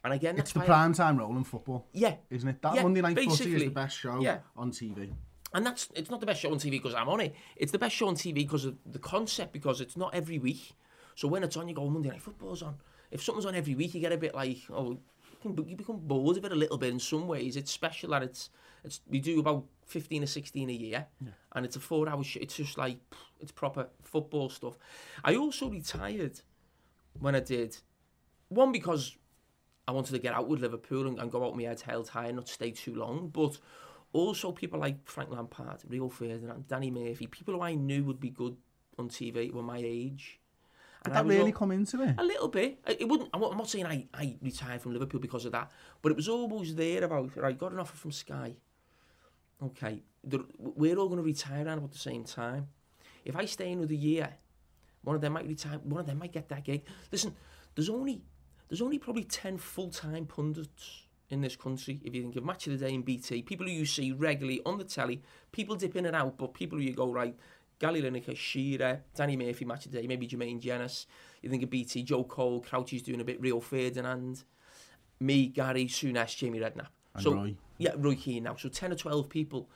And again, that's It's the why I- prime time role in football, Yeah. isn't it? That Yeah, Monday Night Footy is basically. the best show Yeah. on TV. And that's it's not the best show on TV because I'm on it. It's the best show on TV because of the concept because it's not every week. So when it's on, you go Monday Night Football's on. If something's on every week, you get a bit like oh, can- you become bored of it a little bit in some ways. It's special that it's it's we do about fifteen or sixteen a year, and it's a four hour. Sh- it's just like it's proper football stuff. I also retired when I did one because I wanted to get out with Liverpool and, and go out with my head held high and not stay too long. But also people like Frank Lampard, Rio Ferdinand, Danny Murphy, people who I knew would be good on TV were my age. Did that really al- come into it? a little bit. It wouldn't. I'm not saying I, I retired from Liverpool because of that, but it was always there about. Right, got an offer from Sky. Okay, we're all going to retire around about the same time. If I stay another year, one of them might retire. One of them might get that gig. Listen, there's only there's only probably ten full time pundits in this country. If you think of Match of the Day and BT, people who you see regularly on the telly, people dip in and out, but people who you go right. Gary Lineker, Shearer, Danny Murphy, Match of the Day, maybe Jermaine Jenas. You think of BT, Joe Cole, Crouchy's doing a bit, Rio Ferdinand, me, Gary, Souness, Jamie Redknapp. And so, Roy. Yeah, Roy Keane now. So 10 or 12 people.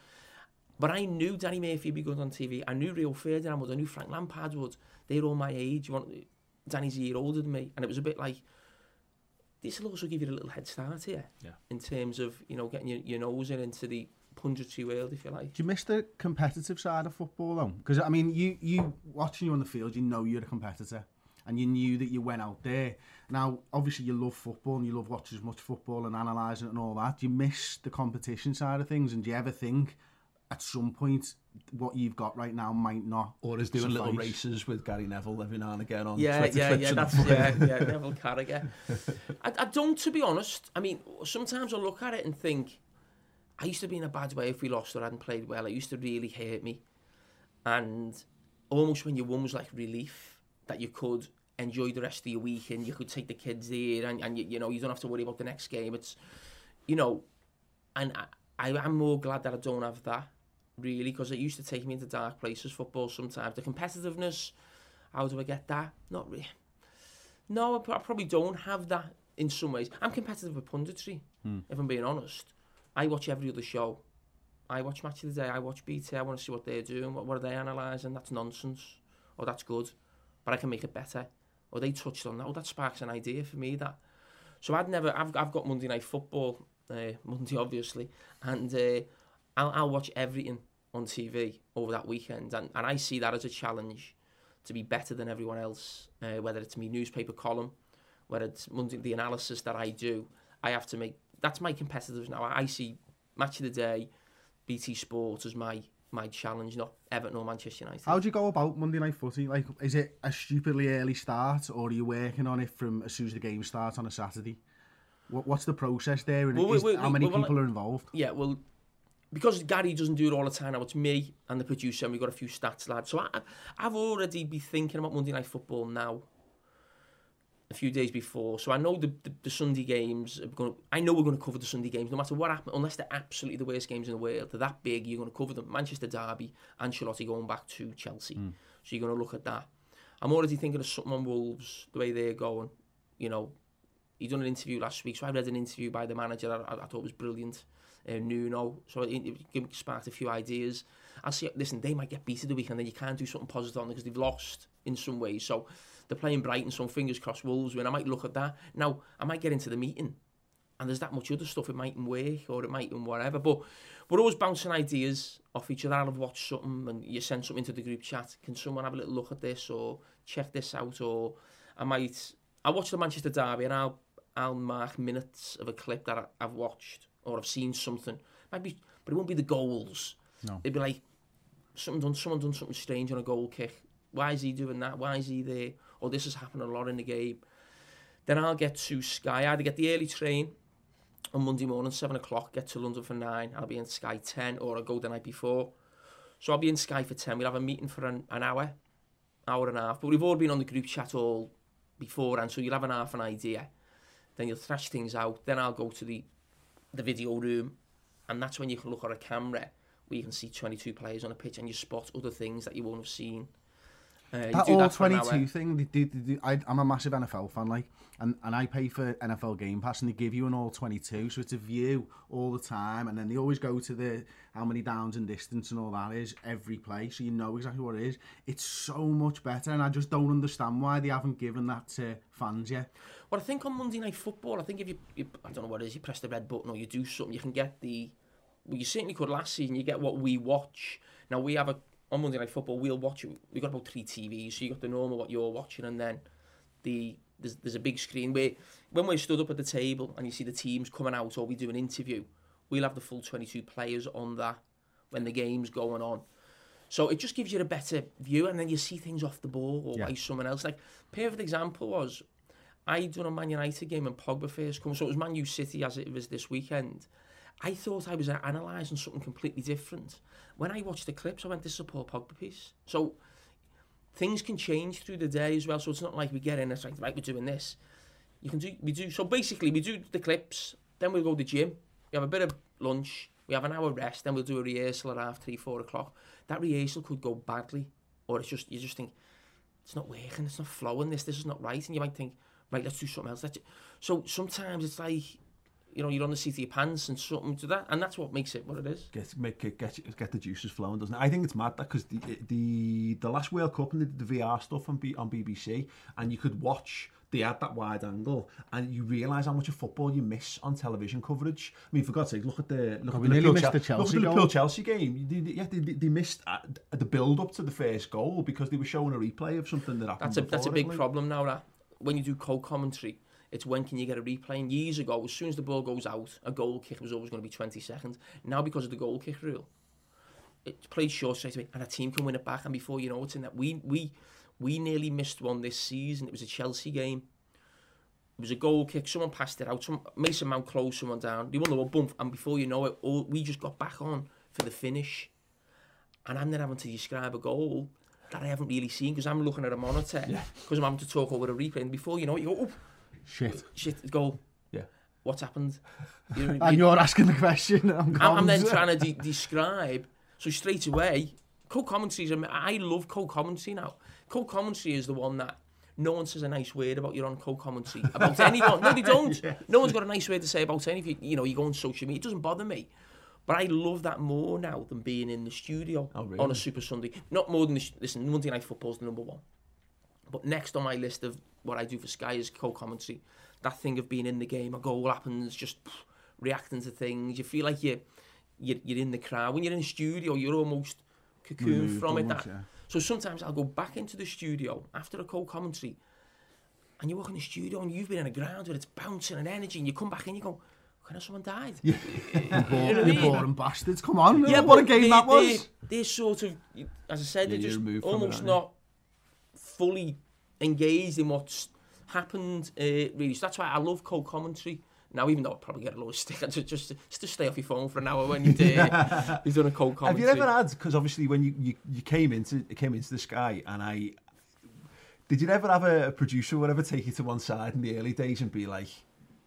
But I knew Danny Murphy would be good on TV. I knew Rio Ferdinand would. I knew Frank Lampard would. They're all my age. You want, Danny's a year older than me. And it was a bit like, this will also give you a little head start here. Yeah. In terms of, you know, getting your, your nose in into the punditry world, if you like. Do you miss the competitive side of football though? Because I mean, you you watching you on the field, you know you're a competitor, and you knew that you went out there. Now, obviously, you love football and you love watching as much football and analysing it and all that. Do you miss the competition side of things? And do you ever think at some point what you've got right now might not? Or is doing little races with Gary Neville every now and again on Yeah, Twitter yeah, clips yeah, that's yeah, yeah, Neville Carragher. I, I don't, to be honest. I mean, sometimes I look at it and think, I used to be in a bad way if we lost or hadn't played well. It used to really hurt me, and almost when you won was like relief that you could enjoy the rest of your week and you could take the kids there and, and you, you know you don't have to worry about the next game. It's, you know, and I, I am more glad that I don't have that really because it used to take me into dark places. Football sometimes the competitiveness. How do I get that? Not really. No, I I probably don't have that in some ways. I'm competitive with punditry, hmm. if I'm being honest. I watch every other show I watch Match of the Day, I watch BT, I want to see what they're doing, what, what are they analysing, that's nonsense, or that's good, but I can make it better. Or they touched on that, oh, that sparks an idea for me, that. So I'd never, I've, I've got Monday Night Football, uh, Monday obviously, and uh, I'll, I'll watch everything on TV over that weekend, and, and I see that as a challenge to be better than everyone else, uh, whether it's my newspaper column, whether it's Monday, the analysis that I do, I have to make, that's my competitors now. I, I see Match of the Day, BT Sport as my my challenge, not Everton or Manchester United. How do you go about Monday Night Footy? Like, is it a stupidly early start, or are you working on it from as soon as the game starts on a Saturday? What, what's the process there, and Well, is, we- how many well, people are involved? Yeah, well, because Gary doesn't do it all the time now, it's me and the producer, and we've got a few stats lads. So I, I've already been thinking about Monday Night Football now, a few days before. So I know the, the, the Sunday games, are going I know we're going to cover the Sunday games, no matter what happens, unless they're absolutely the worst games in the world. They're that big, you're going to cover them. Manchester Derby, Ancelotti going back to Chelsea. So you're going to look at that. I'm already thinking of something on Wolves, the way they're going. You know, he done an interview last week, so I read an interview by the manager that I, I thought was brilliant. Uh, Nuno, so it, it, it sparked a few ideas. I see. Listen, they might get beaten the weekend, then you can't do something positive on them because they've lost in some ways. So they're playing Brighton, so fingers crossed Wolves win. I might look at that. Now I might get into the meeting, and there's that much other stuff. It mightn't work, or it might and whatever. But we're always bouncing ideas off each other. I'll have watched something, and you send something to the group chat. Can someone have a little look at this, or check this out, or I might. I watch the Manchester Derby, and I'll I'll mark minutes of a clip that I've watched or I've seen something. Might be, but it won't be the goals. No. It'd be like something done. Someone done something strange on a goal kick. Why is he doing that? Why is he there? Or this has happened a lot in the game. Then I'll get to Sky. I either get the early train on Monday morning, seven o'clock. Get to London for nine. I'll be in Sky ten, or I'll go the night before. So I'll be in Sky for ten. We'll have a meeting for an, an hour, hour and a half. But we've all been on the group chat all before, and so you'll have an half an idea. Then you'll thrash things out. Then I'll go to the the video room, and that's when you can look at a camera where you can see 22 players on a pitch and you spot other things that you won't have seen. Uh, That all that 22 thing, they do, they do, I, I'm a massive NFL fan, like, and, and I pay for NFL Game Pass, and they give you an all 22, so it's a view all the time, and then they always go to the how many downs and distance and all that is every play, so you know exactly what it is. It's so much better, and I just don't understand why they haven't given that to fans yet. Well, I think on Monday Night Football, I think if you, you, I don't know what it is, you press the red button or you do something, you can get the, well, you certainly could last season, you get what we watch. Now, we have a, on Monday Night Football, we'll watch it, we've got about three TVs, so you got the normal, what you're watching, and then the, there's, there's a big screen where, when we're stood up at the table and you see the teams coming out or we do an interview, we'll have the full 22 players on that when the game's going on. So it just gives you a better view, and then you see things off the ball or Yeah. by someone else. Like perfect example was I done a Man United game and Pogba first come, so it was Man U City as it was this weekend. I thought I was analysing something completely different. When I watched the clips, I went, "This is a Paul Pogba piece." So things can change through the day as well. So it's not like we get in, it's like, right, we're doing this. You can do, we do. So basically, we do the clips, then we'll go to the gym. We have a bit of lunch. We have an hour rest. Then we'll do a rehearsal at half three, four o'clock. That rehearsal could go badly, or it's just you just think it's not working, it's not flowing. This, this is not right, and you might think, right, let's do something else. Let's... So sometimes it's like, you know, you're on the seat of your pants and something to that, and that's what makes it what it is. get make it get get the juices flowing, doesn't it? I think it's mad that because the the the last World Cup and they did the VR stuff on B, on BBC, and you could watch. They had that wide angle, and you realise how much of football you miss on television coverage. I mean, for God's sake, look at the look Oh, at the nearly Liverpool missed the Chel- look at the goal. Chelsea game. They, they, yeah, they, they they missed uh, the build up to the first goal because they were showing a replay of something that happened. That's a that's a big it, like. problem now. That when you do co-commentary, it's when can you get a replay? And years ago, as soon as the ball goes out, a goal kick was always going to be 20 seconds. Now, because of the goal kick rule, it's played short straight away, and a team can win it back. And before you know it, in that, we we we nearly missed one this season. It was a Chelsea game. It was a goal kick. Someone passed it out. Some Mason Mount closed someone down. They won the ball, boom, and before you know it, all, we just got back on for the finish. And I'm then having to describe a goal that I haven't really seen because I'm looking at a monitor because I'm having to talk over a replay. And before you know it, you go, oh, Shit. shit, goal. Yeah. What's happened? You know, And you- you're asking the question. I'm, I'm, I'm then trying to de- describe. So straight away, co-commentary is. I love co-commentary now. Co-commentary is the one that no one says a nice word about. You're on co-commentary about anyone. No, they don't. No one's got a nice word to say about anything. You know, you go on social media. It doesn't bother me. But I love that more now than being in the studio Oh, on a Super Sunday. Not more than the, listen, Monday Night Football's the number one. But next on my list of what I do for Sky is co-commentary. That thing of being in the game, a goal happens, just pff, reacting to things. You feel like you're, you're you're in the crowd. When you're in a studio, you're almost cocooned Removed from it. That, yeah. So sometimes I'll go back into the studio after a co-commentary, and you walk in the studio and you've been in a ground where it's bouncing and energy, and you come back and you go, "Kind of someone died." You boring bastards, come on. Yeah, what a game they, that was. They, they're sort of, as I said, Yeah, they're just almost you? not fully engaged in what's happened. Uh, really, so that's why I love co-commentary. Now, even though I'll probably get a lot of stick, just just just to stay off your phone for an hour when you do, you've done a cold co-commentary. you ever had? Because obviously, when you, you, you came into came into the sky, and I did you ever have a, a producer or whatever take you to one side in the early days and be like,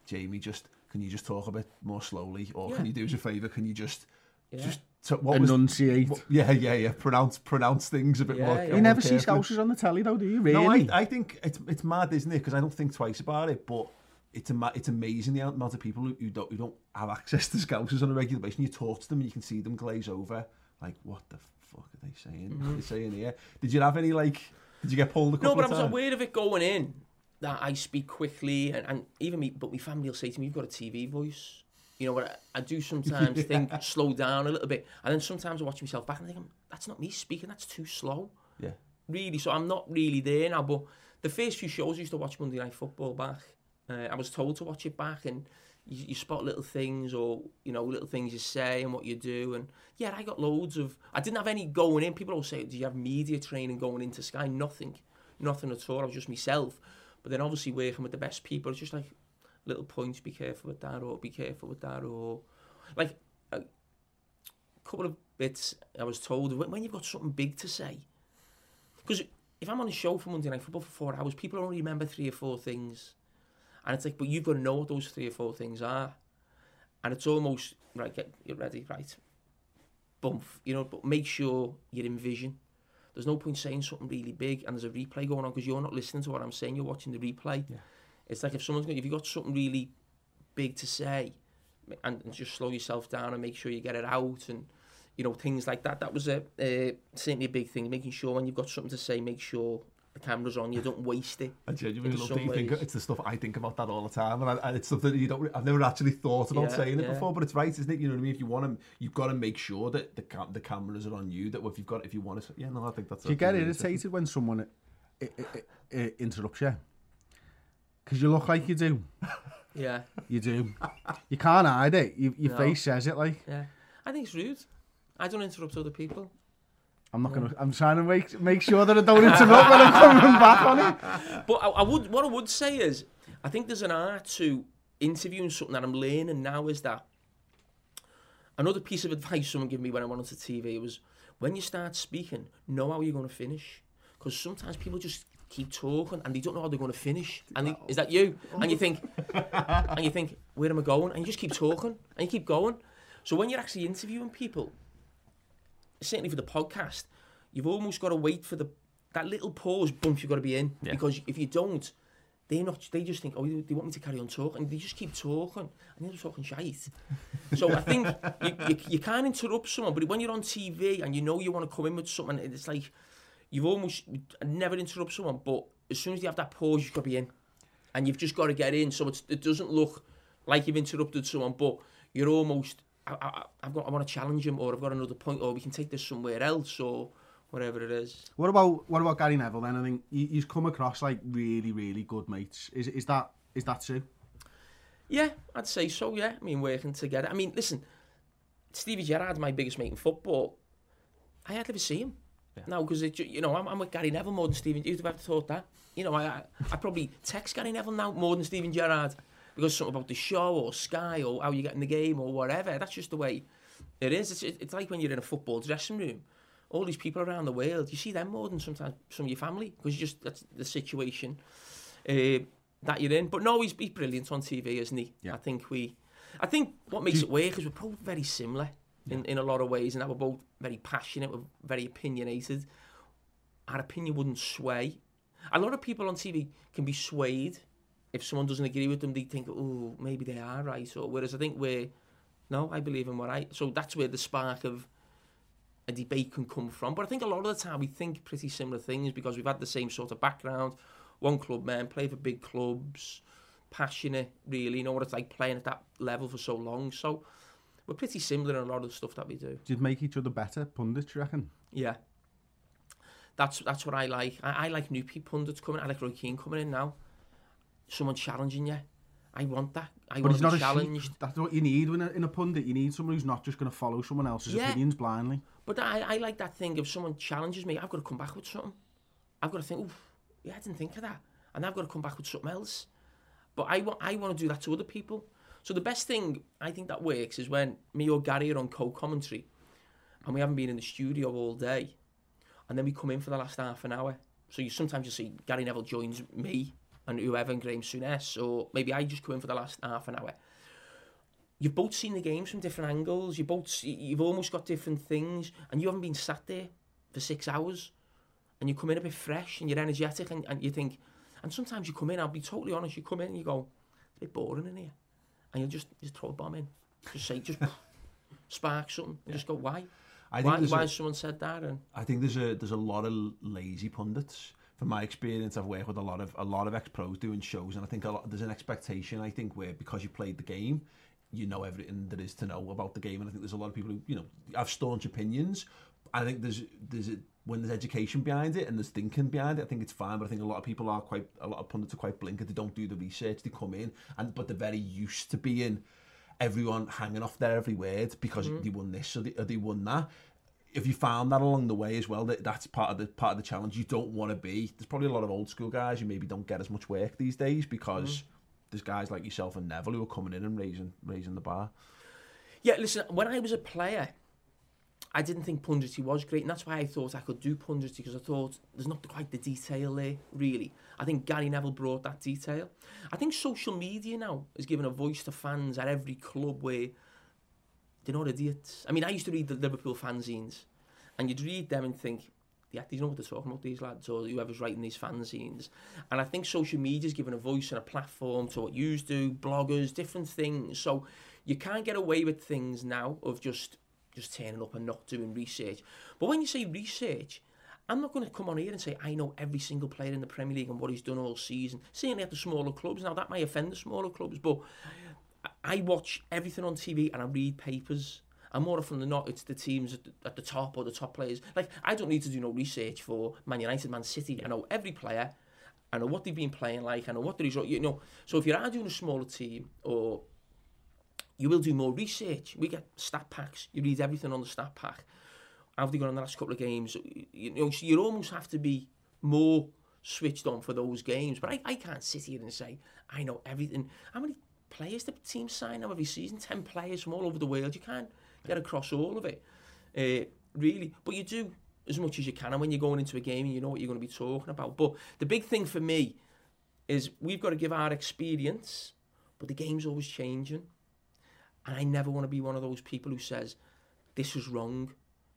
Jamie, just can you just talk a bit more slowly, or can you do us a favour? Can you just Yeah. just so what was Enunciate. what- yeah yeah yeah pronounce pronounce things a bit Yeah, more. yeah. You never see carefully. Scousers on the telly though, do you? Really? No, I, I think it's it's mad, isn't it? Because I don't think twice about it, but it's ama- it's amazing the amount of people who, who don't who don't have access to Scousers on a regular basis. And you talk to them, and you can see them glaze over, like what the fuck are they saying? What are they mm-hmm. saying here? Did you have any like? Did you get pulled a couple No, but I of was times? aware of it going in that I speak quickly, and, and even me, but my family will say to me, "You've got a TV voice." You know what? I, I do sometimes think slow down a little bit, and then sometimes I watch myself back and think, "That's not me speaking. That's too slow." Yeah. Really, so I'm not really there now. But the first few shows I used to watch Monday Night Football back. Uh, I was told to watch it back, and you, you spot little things, or you know, little things you say and what you do. And yeah, I got loads of. I didn't have any going in. People always say, "Do you have media training going into Sky?" Nothing, nothing at all. I was just myself. But then obviously working with the best people, it's just like little points. Be careful with that, or be careful with that, or like a couple of bits. I was told when you've got something big to say, because if I'm on a show for Monday Night Football for four hours, people only remember three or four things. And it's like, but you've got to know what those three or four things are. And it's almost, right, get, get ready, right. Bump, you know, but make sure you're in vision. There's no point saying something really big and there's a replay going on because you're not listening to what I'm saying, you're watching the replay. Yeah. It's like if someone's going, if you've got something really big to say and, and just slow yourself down and make sure you get it out and, you know, things like that. That was a uh, certainly a big thing, making sure when you've got something to say, make sure the camera's on you, don't waste it. I genuinely love that you think it's the stuff I think about that all the time, and, I, and it's something that you don't. I've never actually thought about Yeah, saying it yeah. before, but it's right, isn't it? You know what I mean? If you want to, you've got to make sure that the cam- the cameras are on you. That if you've got, if you want to, yeah, no, I think that's. Do you get that's really irritated when someone uh, uh, uh, interrupts you? Because you look like you do. Yeah, You do. you can't hide it. You, your No. face says it. Like yeah. I think it's rude. I don't interrupt other people. I'm not gonna. I'm trying to make make sure that I don't interrupt when I'm coming back on it. But I, I would, what I would say is, I think there's an art to interviewing something that I'm learning now is that another piece of advice someone gave me when I went onto TV was when you start speaking, know how you're going to finish. Because sometimes people just keep talking and they don't know how they're going to finish. And they, is that you? And you think, and you think, where am I going? And you just keep talking and you keep going. So when you're actually interviewing people, certainly for the podcast, you've almost got to wait for the that little pause bump you've got to be in because if you don't, they not they just think oh they they want me to carry on talking and they just keep talking and they're talking shite. so I think you, you, you can't interrupt someone, but when you're on TV and you know you want to come in with something, it's like you've almost never interrupt someone, but as soon as you have that pause, you've got to be in, and you've just got to get in so it's, it doesn't look like you've interrupted someone, but you're almost I, I, I've got I want to challenge him or I've got another point or we can take this somewhere else or whatever it is. What about what about Gary Neville then? I think you've come across like really really good mates. Is is that is that true? Yeah, I'd say so. Yeah, I mean working together. I mean, listen, Stevie Gerrard's my biggest mate in football. I hardly ever see him now because you know I'm, I'm with Gary Neville more than Stephen. You'd have ever thought that. You know, I I, probably text Gary Neville now more than Stephen Gerrard because something about the show or Sky or how you get in the game or whatever. That's just the way it is. It's it's like when you're in a football dressing room. All these people around the world, you see them more than sometimes some of your family because just that's the situation uh, that you're in. But no, he's, he's brilliant on TV, isn't he? Yeah. I think we, I think what makes it work is we're probably very similar in, in a lot of ways, and that we're both very passionate, we're very opinionated. Our opinion wouldn't sway. A lot of people on TV can be swayed if someone doesn't agree with them. They think, oh, maybe they are right. Or whereas I think we're No, I believe in what I. So that's where the spark of a debate can come from. But I think a lot of the time we think pretty similar things because we've had the same sort of background. One club man, play for big clubs, passionate, really. You know what it's like playing at that level for so long. So we're pretty similar in a lot of the stuff that we do. Did make each other better, pundits, you reckon? Yeah. That's that's what I like. I, I like new people pundits coming. I like Roy Keane coming in now. Someone challenging you. I want that. I But want to be a challenged. That's what you need in a, in a pundit. You need someone who's not just going to follow someone else's Yeah. opinions blindly. But I, I like that thing if someone challenges me, I've got to come back with something. I've got to think, Oof, yeah, I didn't think of that. And I've got to come back with something else. But I want I want to do that to other people. So the best thing I think that works is when me or Gary are on co-commentary and we haven't been in the studio all day. And then we come in for the last half an hour. So you sometimes you see Gary Neville joins me and whoever and Graham Souness, or maybe I just come in for the last half an hour you've both seen the games from different angles. You both you've almost got different things, and you haven't been sat there for six hours, and you come in a bit fresh and you're energetic, and, and you think, and sometimes you come in. I'll be totally honest. You come in and you go, it's a bit boring in here, and you'll just just throw a bomb in, just say, just spark something, and just go, why? I think Why, why a- someone said that? And I think there's a there's a lot of lazy pundits. From my experience, I've worked with a lot of a lot of ex pros doing shows, and I think a lot, there's an expectation. I think where because you played the game, you know everything there is to know about the game, and I think there's a lot of people who you know have staunch opinions. I think there's there's a, when there's education behind it and there's thinking behind it. I think it's fine, but I think a lot of people are quite a lot of pundits are quite blinkered. They don't do the research. They come in and but they're very used to being everyone hanging off their every word because mm. they won this or they, or they won that. If you found that along the way as well, that that's part of the part of the challenge. You don't want to be. There's probably a lot of old school guys who maybe don't get as much work these days because mm. there's guys like yourself and Neville who are coming in and raising raising the bar. Yeah, listen, when I was a player, I didn't think punditry was great, and that's why I thought I could do punditry because I thought there's not quite the detail there, really. I think Gary Neville brought that detail. I think social media now is giving a voice to fans at every club where they're not idiots. I mean, I used to read the Liverpool fanzines, and you'd read them and think, yeah, they know what they're talking about, these lads, or whoever's writing these fanzines. And I think social media's giving a voice and a platform to what you do, bloggers, different things. So you can't get away with things now of just just turning up and not doing research. But when you say research, I'm not going to come on here and say I know every single player in the Premier League and what he's done all season. Certainly at the smaller clubs. Now that may offend the smaller clubs, but I watch everything on TV and I read papers. And more often than not, it's the teams at the, at the top or the top players. Like, I don't need to do no research for Man United, Man City. I know every player. I know what they've been playing like. I know what the result. you know. So if you are doing a smaller team or you will do more research. We get stat packs. You read everything on the stat pack. How they gone in the last couple of games? You know, so you almost have to be more switched on for those games. But I, I can't sit here and say I know everything. How many players the team sign now every season? Ten players from all over the world. You can't get across all of it, uh, really. But you do as much as you can. And when you're going into a game, you know what you're going to be talking about. But the big thing for me is we've got to give our experience, but the game's always changing. And I never want to be one of those people who says, this was wrong.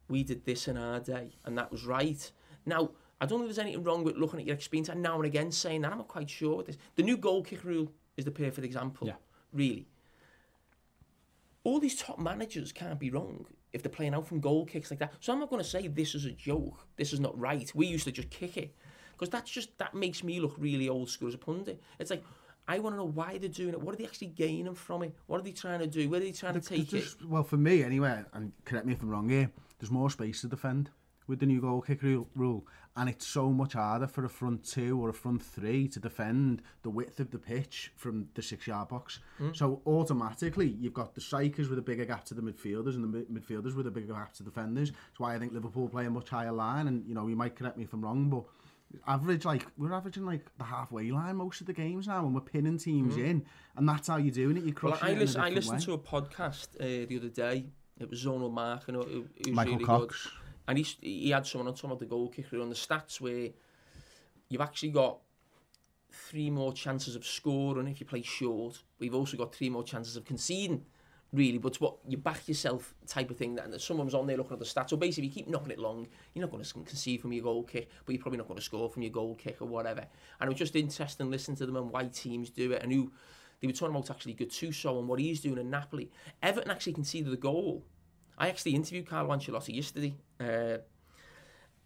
We did this in our day, and that was right. Now, I don't think there's anything wrong with looking at your experience and now and again saying that. I'm not quite sure with this. The new goal kick rule is the perfect example, Yeah. really. All these top managers can't be wrong if they're playing out from goal kicks like that. So I'm not going to say this is a joke. This is not right. We used to just kick it because that's just that makes me look really old school as a pundit. It's like I want to know why they're doing it. What are they actually gaining from it? What are they trying to do? Where are they trying the, to take just, it? Well, for me, anyway, and correct me if I'm wrong here, there's more space to defend with the new goal kick rule, and it's so much harder for a front two or a front three to defend the width of the pitch from the six yard box. Mm. So automatically, you've got the strikers with a bigger gap to the midfielders and the mid midfielders with a bigger gap to defenders. That's why I think Liverpool play a much higher line, and you know you might correct me if I'm wrong, but average like we're averaging like the halfway line most of the games now and we're pinning teams mm. in and that's how you're doing it you're crushing well, I, it listen, I listened way. to a podcast uh, the other day it was Zonal Mark and it, it was Michael really Cox good. and he, he had someone on talking about the goal kicker on the stats where you've actually got three more chances of scoring if you play short but you've also got three more chances of conceding Really, but what you back yourself type of thing. That and someone's on there looking at the stats. So basically, you keep knocking it long, you're not going to concede from your goal kick, but you're probably not going to score from your goal kick or whatever. And it was just interesting listening to them and why teams do it and who they were talking about actually Gattuso and what he's doing in Napoli. Everton actually conceded a goal. I actually interviewed Carlo Ancelotti yesterday, uh,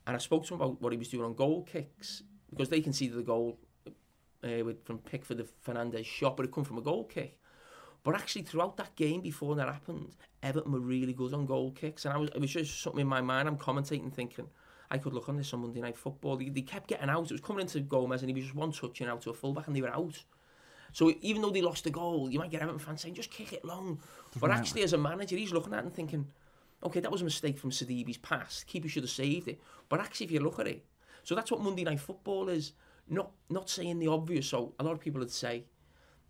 and I spoke to him about what he was doing on goal kicks because they conceded a goal uh, with, from Pickford the Fernandes shot, but it come from a goal kick. But actually, throughout that game before that happened, Everton were really good on goal kicks, and I was it was just something in my mind. I'm commentating, thinking I could look on this on Monday Night Football. They, they kept getting out. It was coming into Gomes, and he was just one touching out to a fullback, and they were out. So even though they lost the goal, you might get Everton fans saying, just kick it long. But actually, as a manager, he's looking at it and thinking, okay, that was a mistake from Sidibe's pass. Keeper should have saved it. But actually, if you look at it, so that's what Monday Night Football is. Not not saying the obvious. So a lot of people would say,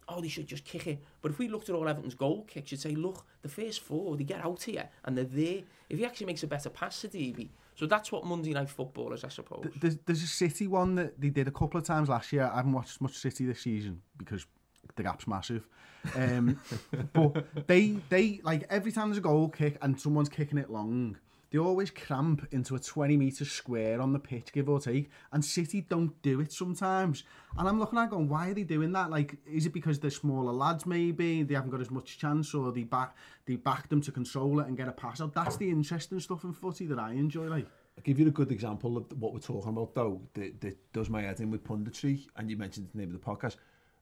oh, they should just kick it. But if we looked at all Everton's goal kicks, you'd say, look, the first four, they get out here and they're there. If he actually makes a better pass to DB, so that's what Monday Night Football is, I suppose. There's, there's a City one that they did a couple of times last year. I haven't watched much City this season because the gap's massive. Um, but they, they like every time there's a goal kick and someone's kicking it long, they always cramp into a 20 metre square on the pitch, give or take. And City don't do it sometimes. And I'm looking at going, why are they doing that? Like, is it because they're smaller lads, maybe? They haven't got as much chance, or they back they back them to control it and get a pass out? That's the interesting stuff in footy that I enjoy. Like, I'll give you a good example of what we're talking about, though, that, that does my head in with punditry, and you mentioned the name of the podcast.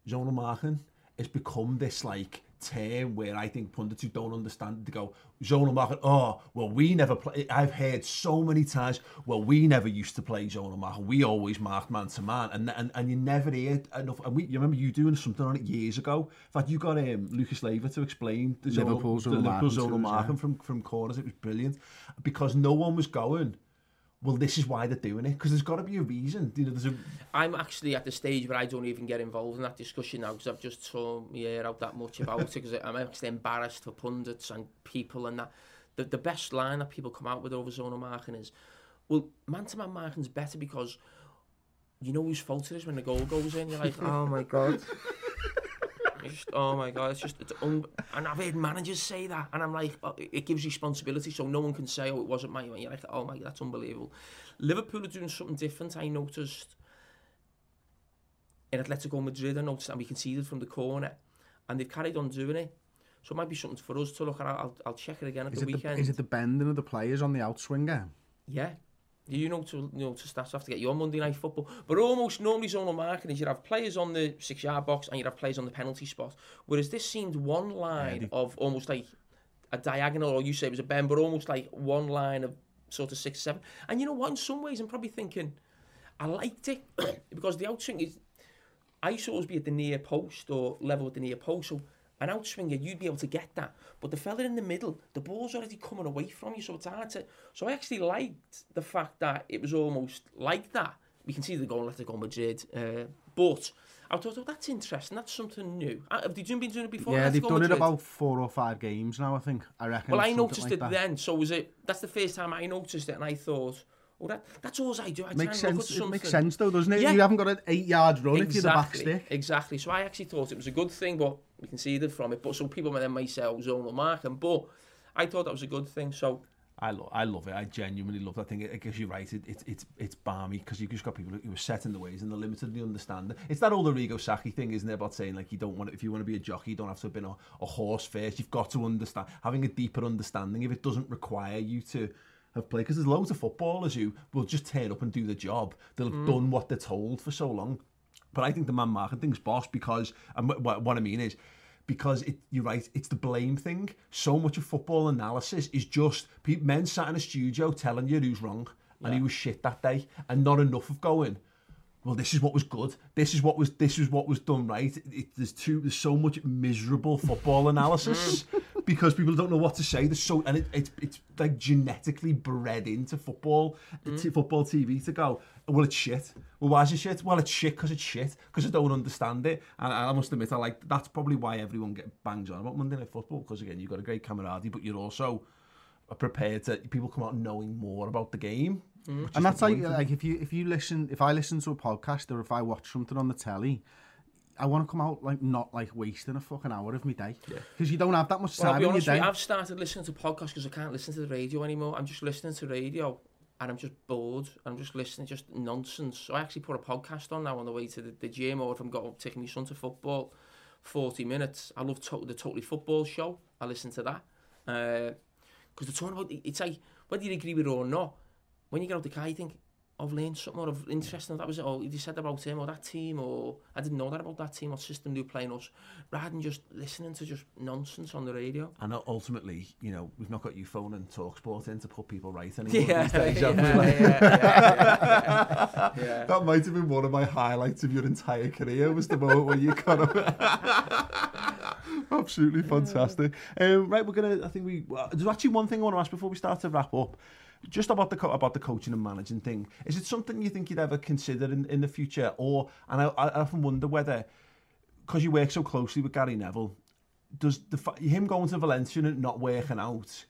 Zonal marking it's become this, like, term where I think pundits who don't understand, to go, zonal marking, oh, well, we never play. I've heard so many times, well, we never used to play zonal marking. We always marked man to man, and and, and you never hear enough. And we, you remember you doing something on it years ago. In fact, you got um, Lucas Leiva to explain the zonal, Liverpool zonal Liverpool marking zonal us, yeah. marking from, from corners. It was brilliant because no one was going. well, this is why they're doing it, because there's got to be a reason. You know, there's a... I'm actually at the stage where I don't even get involved in that discussion now, because I've just told my ear out that much about it, because I'm actually embarrassed for pundits and people and that. The, the best line that people come out with over zonal marking is, well, man-to-man -man marking's better because you know whose fault it is when the goal goes in. You're like, oh my God. It's just, oh my god, it's just it's un- and I've heard managers say that, and I'm like, oh, it gives responsibility, so no one can say, oh, it wasn't my. You're like, oh my, that's unbelievable. Liverpool are doing something different. I noticed in Atletico Madrid, I noticed, and we conceded from the corner, and they've carried on doing it. So it might be something for us to look at. I'll, I'll check it again at is the weekend. the, is it the bending of the players on the outswinger? Yeah. You know to you know to stats have to get your Monday night football. But almost normally zonal marking is you'd have players on the six yard box and you'd have players on the penalty spot. Whereas this seemed one line of almost like a diagonal, or you say it was a bend, but almost like one line of sort of six, seven. And you know what? In some ways, I'm probably thinking I liked it because the outswing is. I used to always be at the near post or level with the near post. So an outswinger, you'd be able to get that. But the fella in the middle, the ball's already coming away from you, so it's hard to. So I actually liked the fact that it was almost like that. We can see the goal, Atletico Madrid. Uh, but I thought, oh, that's interesting. That's something new. Uh, Have they been doing it before? yeah, they've done it about four or five games now, I think. I reckon. Well, I noticed like it that. then. So was it? That's the first time I noticed it, and I thought, that that's all I do. I Makes try and look sense. It makes sense though, doesn't it? Yeah. You haven't got an eight yard run if you're the back Exactly, stick. Exactly. So I actually thought it was a good thing, but we conceded from it. But so people then may say, oh, zonal marking. But I thought that was a good thing. So I love, I love it. I genuinely love that thing. It, it gives you right. It, it, it's it's balmy because you've just got people who are set in the ways and they're limited. They understand it. It's that old Arrigo Sacchi thing, isn't it? About saying like you don't want if you want to be a jockey, you don't have to have been a, a horse first. You've got to understand having a deeper understanding. If it doesn't require you to have played, because there's loads of footballers who will just turn up and do the job. They'll have mm. done what they're told for so long. But I think the man marking thing's boss because, and what, what, I mean is, because it, you're right, it's the blame thing. So much of football analysis is just men sat in a studio telling you who's wrong and he was shit that day, and not enough of going. Well, this is what was good. This is what was. This is what was done right. It, it- there's too. There's so much miserable football analysis mm. Because people don't know what to say. There's so and it, it's it's like genetically bred into football, t- mm. football TV to go. Well, it's shit. Well, why is it shit? Well, it's shit because it's shit because I don't understand it. And I must admit, I like that's probably why everyone get bangs on about Monday Night Football because again, you've got a great camaraderie, but you're also prepared to people come out knowing more about the game. Mm. which is And that's like like if you if you listen if I listen to a podcast or if I watch something on the telly, I want to come out like not like wasting a fucking hour of my day because you don't have that much Well, I'll time be in your honest day. you, I've started listening to podcasts because I can't listen to the radio anymore. I'm just listening to radio and I'm just bored. I'm just listening just nonsense. So I actually put a podcast on now on the way to the, the gym or if I'm got taking my son to football. 40 minutes. I love to- the Totally Football show. I listen to that. Uh, because they're talking about, it's like, whether you agree with it or not, when you get out the car, you think, I've learned something or I've interesting. That was it. Or you said about him or that team, or I didn't know that about that team or system they're playing us, rather than just listening to just nonsense on the radio. And ultimately, you know, we've not got you phone and talk sport in to put people right anymore Yeah, these days, yeah, yeah, Like- yeah, yeah, yeah. That might have been one of my highlights of your entire career was the moment where you kind of absolutely fantastic. Um, right, we're gonna. I think we. Well, there's actually one thing I want to ask before we start to wrap up. Just about the about the coaching and managing thing. Is it something you think you'd ever consider in, in the future, or and I, I often wonder whether because you work so closely with Gary Neville, does the him going to Valencia and not working out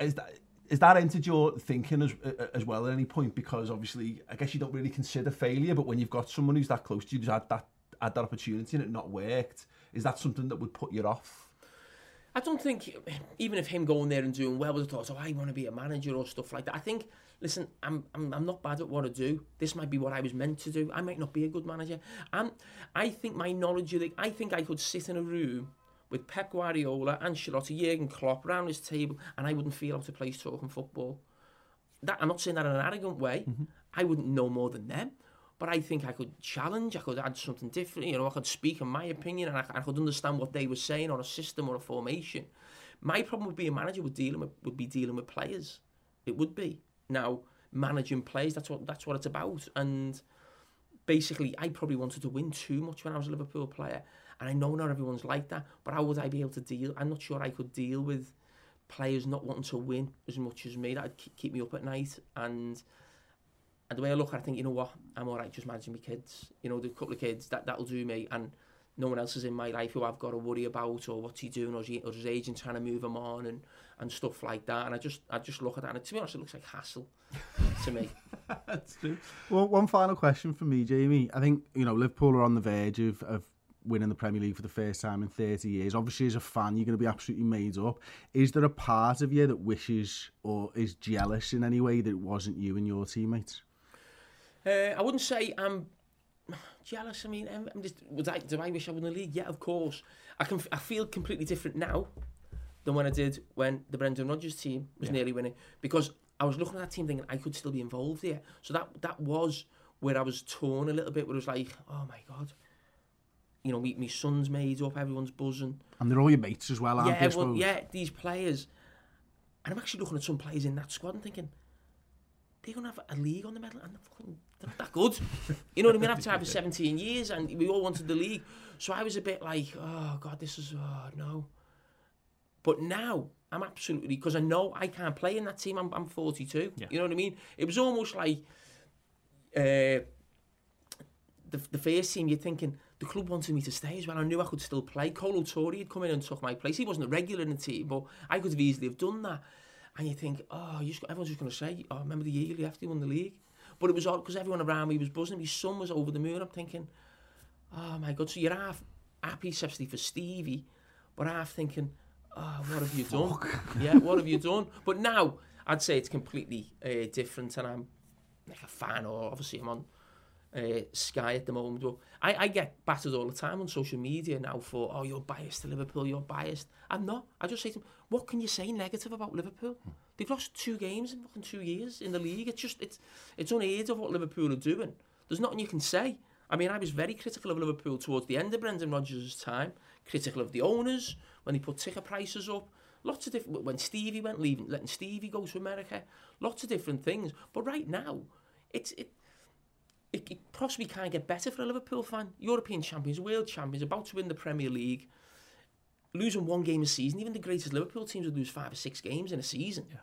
is that is that entered your thinking as as well at any point? Because obviously, I guess you don't really consider failure, but when you've got someone who's that close to you, who's had that had that opportunity and it not worked, is that something that would put you off? I don't think even if him going there and doing well with the thoughts, oh, I want to be a manager or stuff like that. I think, listen, I'm, I'm I'm not bad at what I do. This might be what I was meant to do. I might not be a good manager. And I think my knowledge of the, I think I could sit in a room with Pep Guardiola, Ancelotti, Jurgen Klopp around his table, and I wouldn't feel out of place talking football. That I'm not saying that in an arrogant way. Mm-hmm. I wouldn't know more than them. But I think I could challenge, I could add something different, you know, I could speak in my opinion and I, I could understand what they were saying on a system or a formation. My problem with being a manager would dealing with, would be dealing with players. It would be. Now, managing players, that's what that's what it's about. And basically I probably wanted to win too much when I was a Liverpool player. And I know not everyone's like that, but how would I be able to deal? I'm not sure I could deal with players not wanting to win as much as me. That'd keep me up at night. And and the way I look, at it, I think, you know what, I'm all right just managing my kids. You know, the couple of kids, that, that'll do me. And no one else is in my life who I've got to worry about or what's he doing or, is he, or his agent trying to move him on and, and stuff like that. And I just I just look at that and to be honest, it looks like hassle to me. That's true. Well, one final question for me, Jamie. I think you know Liverpool are on the verge of, of winning the Premier League for the first time in 30 years. Obviously, as a fan, you're going to be absolutely made up. Is there a part of you that wishes or is jealous in any way that it wasn't you and your teammates? Uh, I wouldn't say I'm jealous. I mean, I'm, I'm just. Would I, do I wish I won the league? Yeah, of course. I can. I feel completely different now than when I did when the Brendan Rodgers team was nearly winning because I was looking at that team thinking I could still be involved here. So that that was where I was torn a little bit. Where it was like, oh my god, you know, me, my son's made up, everyone's buzzing. And they're all your mates as well, aren't yeah, they? I everyone, yeah, these players. And I'm actually looking at some players in that squad and thinking, they're going to have a league on the medal and they're, fucking, that good. you know what I mean? After having 17 years and we all wanted the league. So I was a bit like, oh, God, this is, oh, no. But now I'm absolutely, because I know I can't play in that team. I'm, I'm 42. You know what I mean? It was almost like uh, the, the first team, you're thinking, the club wanted me to stay as well. I knew I could still play. Kolo Touré had come in and took my place. He wasn't a regular in the team, but I could have easily have done that. And you think, oh, you just, everyone's just going to say, oh, remember the year you left, you won the league? But it was all because everyone around me was buzzing. My son was over the moon. I'm thinking, oh my God. So you're half happy, especially for Stevie, but half thinking, oh, what have you done? yeah, what have you done? But now, I'd say it's completely uh, different, and I'm like a fan, or obviously I'm on uh, Sky at the moment. But I, I get battered all the time on social media now for, oh, you're biased to Liverpool, you're biased. I'm not. I just say to them, what can you say negative about Liverpool? They've lost two games in fucking two years in the league. It's just it's it's unheard of what Liverpool are doing. There's nothing you can say. I mean, I was very critical of Liverpool towards the end of Brendan Rodgers' time. Critical of the owners when they put ticket prices up. Lots of different when Stevie went leaving, letting Stevie go to America. Lots of different things. But right now, it's it. It, it possibly can't get better for a Liverpool fan. European champions, world champions, about to win the Premier League. Losing one game a season. Even the greatest Liverpool teams would lose five or six games in a season. Yeah.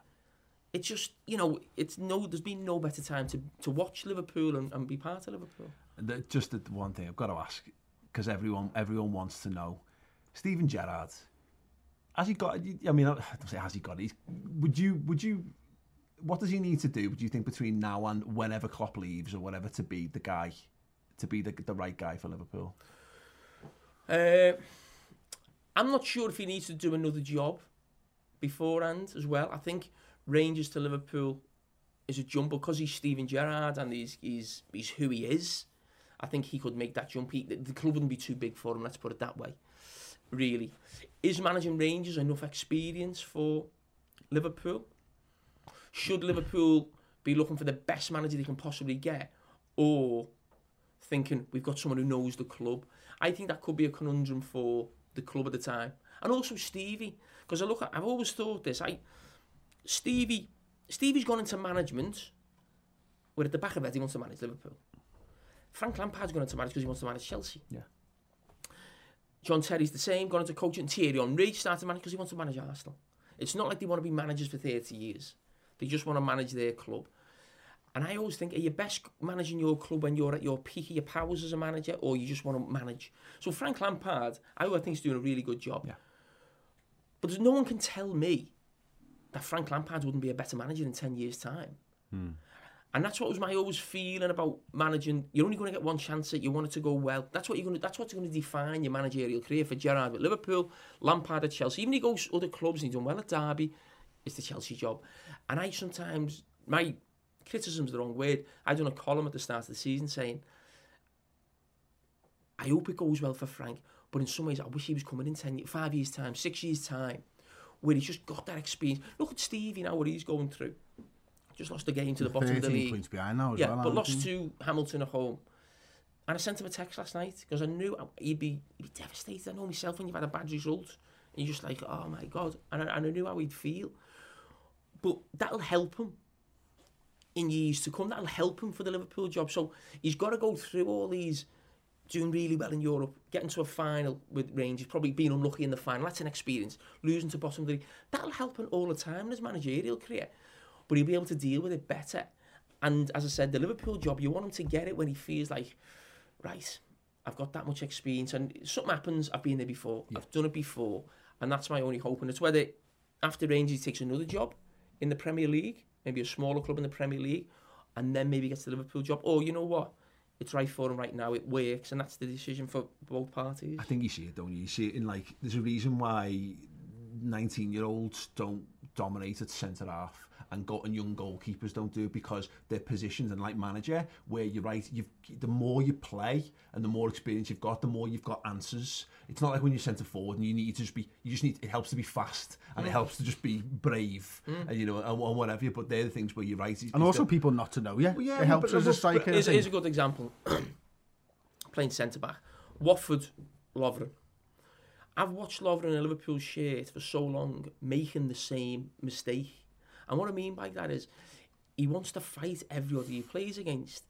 It's just you know, it's no. There's been no better time to, to watch Liverpool and, and be part of Liverpool. The, just the one thing I've got to ask because everyone everyone wants to know. Steven Gerrard, has he got? I mean, I don't say has he got? He's, would you? Would you? What does he need to do? Do you think between now and whenever Klopp leaves or whatever to be the guy, to be the the right guy for Liverpool? Uh, I'm not sure if he needs to do another job beforehand as well. I think Rangers to Liverpool is a jump because he's Steven Gerrard and he's he's he's who he is. I think he could make that jump. He, the, the club wouldn't be too big for him, let's put it that way. Really. Is managing Rangers enough experience for Liverpool? Should Liverpool be looking for the best manager they can possibly get? Or thinking we've got someone who knows the club? I think that could be a conundrum for the club at the time. And also Stevie, because I look at, I've always thought this, I, Stevie, Stevie's gone into management, where at the back of it he wants to manage Liverpool. Frank Lampard's gone into manage because he wants to manage Chelsea. Yeah. John Terry's the same, gone into coaching. Thierry Henry started to manage because he wants to manage Arsenal. It's not like they want to be managers for 30 years. They just want to manage their club. And I always think, are you best managing your club when you're at your peak of your powers as a manager, or you just want to manage? So Frank Lampard, I think he's doing a really good job. Yeah. But no one can tell me that Frank Lampard wouldn't be a better manager in 10 years' time. Hmm. And that's what was my always feeling about managing. You're only going to get one chance at. You want it to go well. That's what you're going to. That's what's going to define your managerial career for Gerrard with Liverpool, Lampard at Chelsea. Even if he goes other clubs and he's done well at Derby, it's the Chelsea job. And I sometimes my criticism's the wrong word. I done a column at the start of the season saying, I hope it goes well for Frank, but in some ways I wish he was coming in 10, five years time, six years time, where he's just got that experience. Look at Stevie now, what he's going through. Just lost a game to the bottom of the 13 league. points behind now Yeah, well. but lost to Hamilton at home. And I sent him a text last night because I knew uh, he'd be, he'd be devastated. I know myself when you've had a bad result. And you're just like, oh my God. And I, and I knew how he'd feel. But that'll help him in years to come. That'll help him for the Liverpool job. So he's got to go through all these, doing really well in Europe, getting to a final with Rangers, probably being unlucky in the final. That's an experience. Losing to bottom league. That'll help him all the time in his managerial career. But he'll be able to deal with it better. And as I said, the Liverpool job, you want him to get it when he feels like, right, I've got that much experience and something happens, I've been there before, I've done it before, and that's my only hope. And it's whether after Rangers he takes another job in the Premier League, maybe a smaller club in the Premier League, and then maybe gets the Liverpool job. Or you know what? It's right for him right now. It works, and that's the decision for both parties. I think you see it, don't you? You see it in like there's a reason why 19-year-olds don't dominate at centre half. And go and young goalkeepers don't do it because they're positioned and like manager where you're right you've the more you play and the more experience you've got the more you've got answers it's not like when you're centre forward and you need to just be you just need it helps to be fast and it mm. helps to just be brave mm. and you know and, and whatever but they're the things where you're right it's- And it's also people not to know you. Well, yeah, it helps but- as a striker. Here's, here's a good example. Playing centre back. Watford, Lovren. I've watched Lovren in a Liverpool shirt for so long, making the same mistake. And what I mean by that is, he wants to fight everybody he plays against.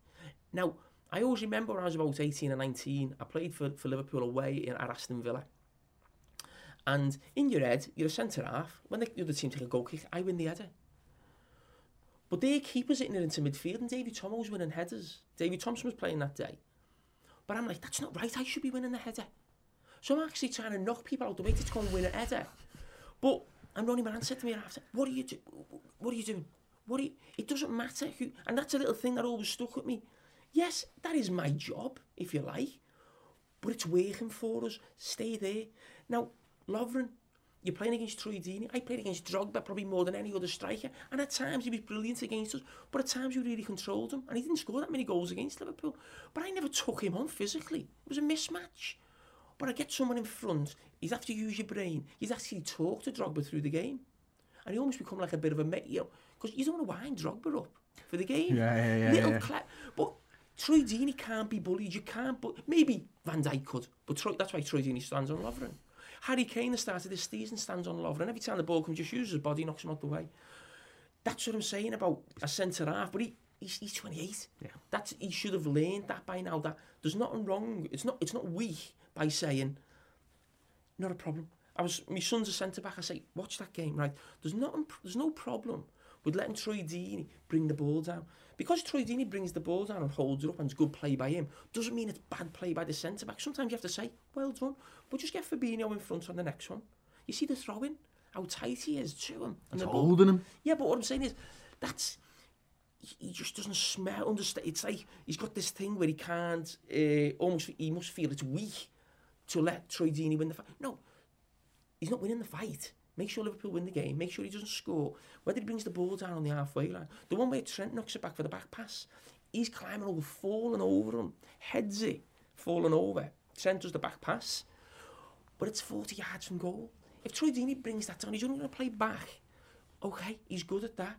Now, I always remember I was about 18 or 19, I played for, for Liverpool away in, at Aston Villa. And in your head, you're a centre half. When the other team take a goal kick, I win the header. But their keeper's hitting it into midfield and Davy Thomas was winning headers. Davy Thompson was playing that day. But I'm like, that's not right. I should be winning the header. So I'm actually trying to knock people out the way to go and win a header. But And Ronnie Moran said to me after, what are you do what are you doing? What are you it doesn't matter who and that's a little thing that always stuck with me. Yes, that is my job, if you like. But it's working for us. Stay there. Now, Lovren, you're playing against Troy I played against Drogba probably more than any other striker. And at times he was brilliant against us, but at times we really controlled him. And he didn't score that many goals against Liverpool. But I never took him on physically. It was a mismatch. But I get someone in front, he's have to use your brain. He's actually talk to Drogba through the game. And he almost become like a bit of a you know, because you don't want to wind Drogba up for the game. Yeah, yeah, yeah, Little yeah. cla- but Troy Deeney can't be bullied. You can't, but maybe Van Dijk could. But Troy, that's why Troy Deeney stands on Lovren. Harry Kane, the start of this season, stands on Lovren. Every time the ball comes, just uses his body, knocks him out the way. That's what I'm saying about a centre half. But he, he's, he's 28. Yeah. That's he should have learned that by now. That there's nothing wrong. It's not it's not weak by saying not a problem. I was my son's a centre back. I say watch that game right. There's nothing. There's no problem with letting Troy Deeney bring the ball down because Troy Deeney brings the ball down and holds it up and it's good play by him. Doesn't mean it's bad play by the centre back. Sometimes you have to say well done, but just get Fabinho in front on the next one. You see the throwing, how tight he is to him, and the ball- holding him. yeah, but what I'm saying is, that's he he just doesn't smell. Understand? It's like he's got this thing where he can't. Uh, almost, he must feel it's weak to let Troy Deeney win the fight. No, he's not winning the fight. Make sure Liverpool win the game. Make sure he doesn't score. Whether he brings the ball down on the halfway line, the one where Trent knocks it back for the back pass, he's climbing over, falling over him, heads it, falling over. Trent does the back pass, but it's 40 yards from goal. If Troy Deeney brings that down, he's only going to play back. Okay, he's good at that.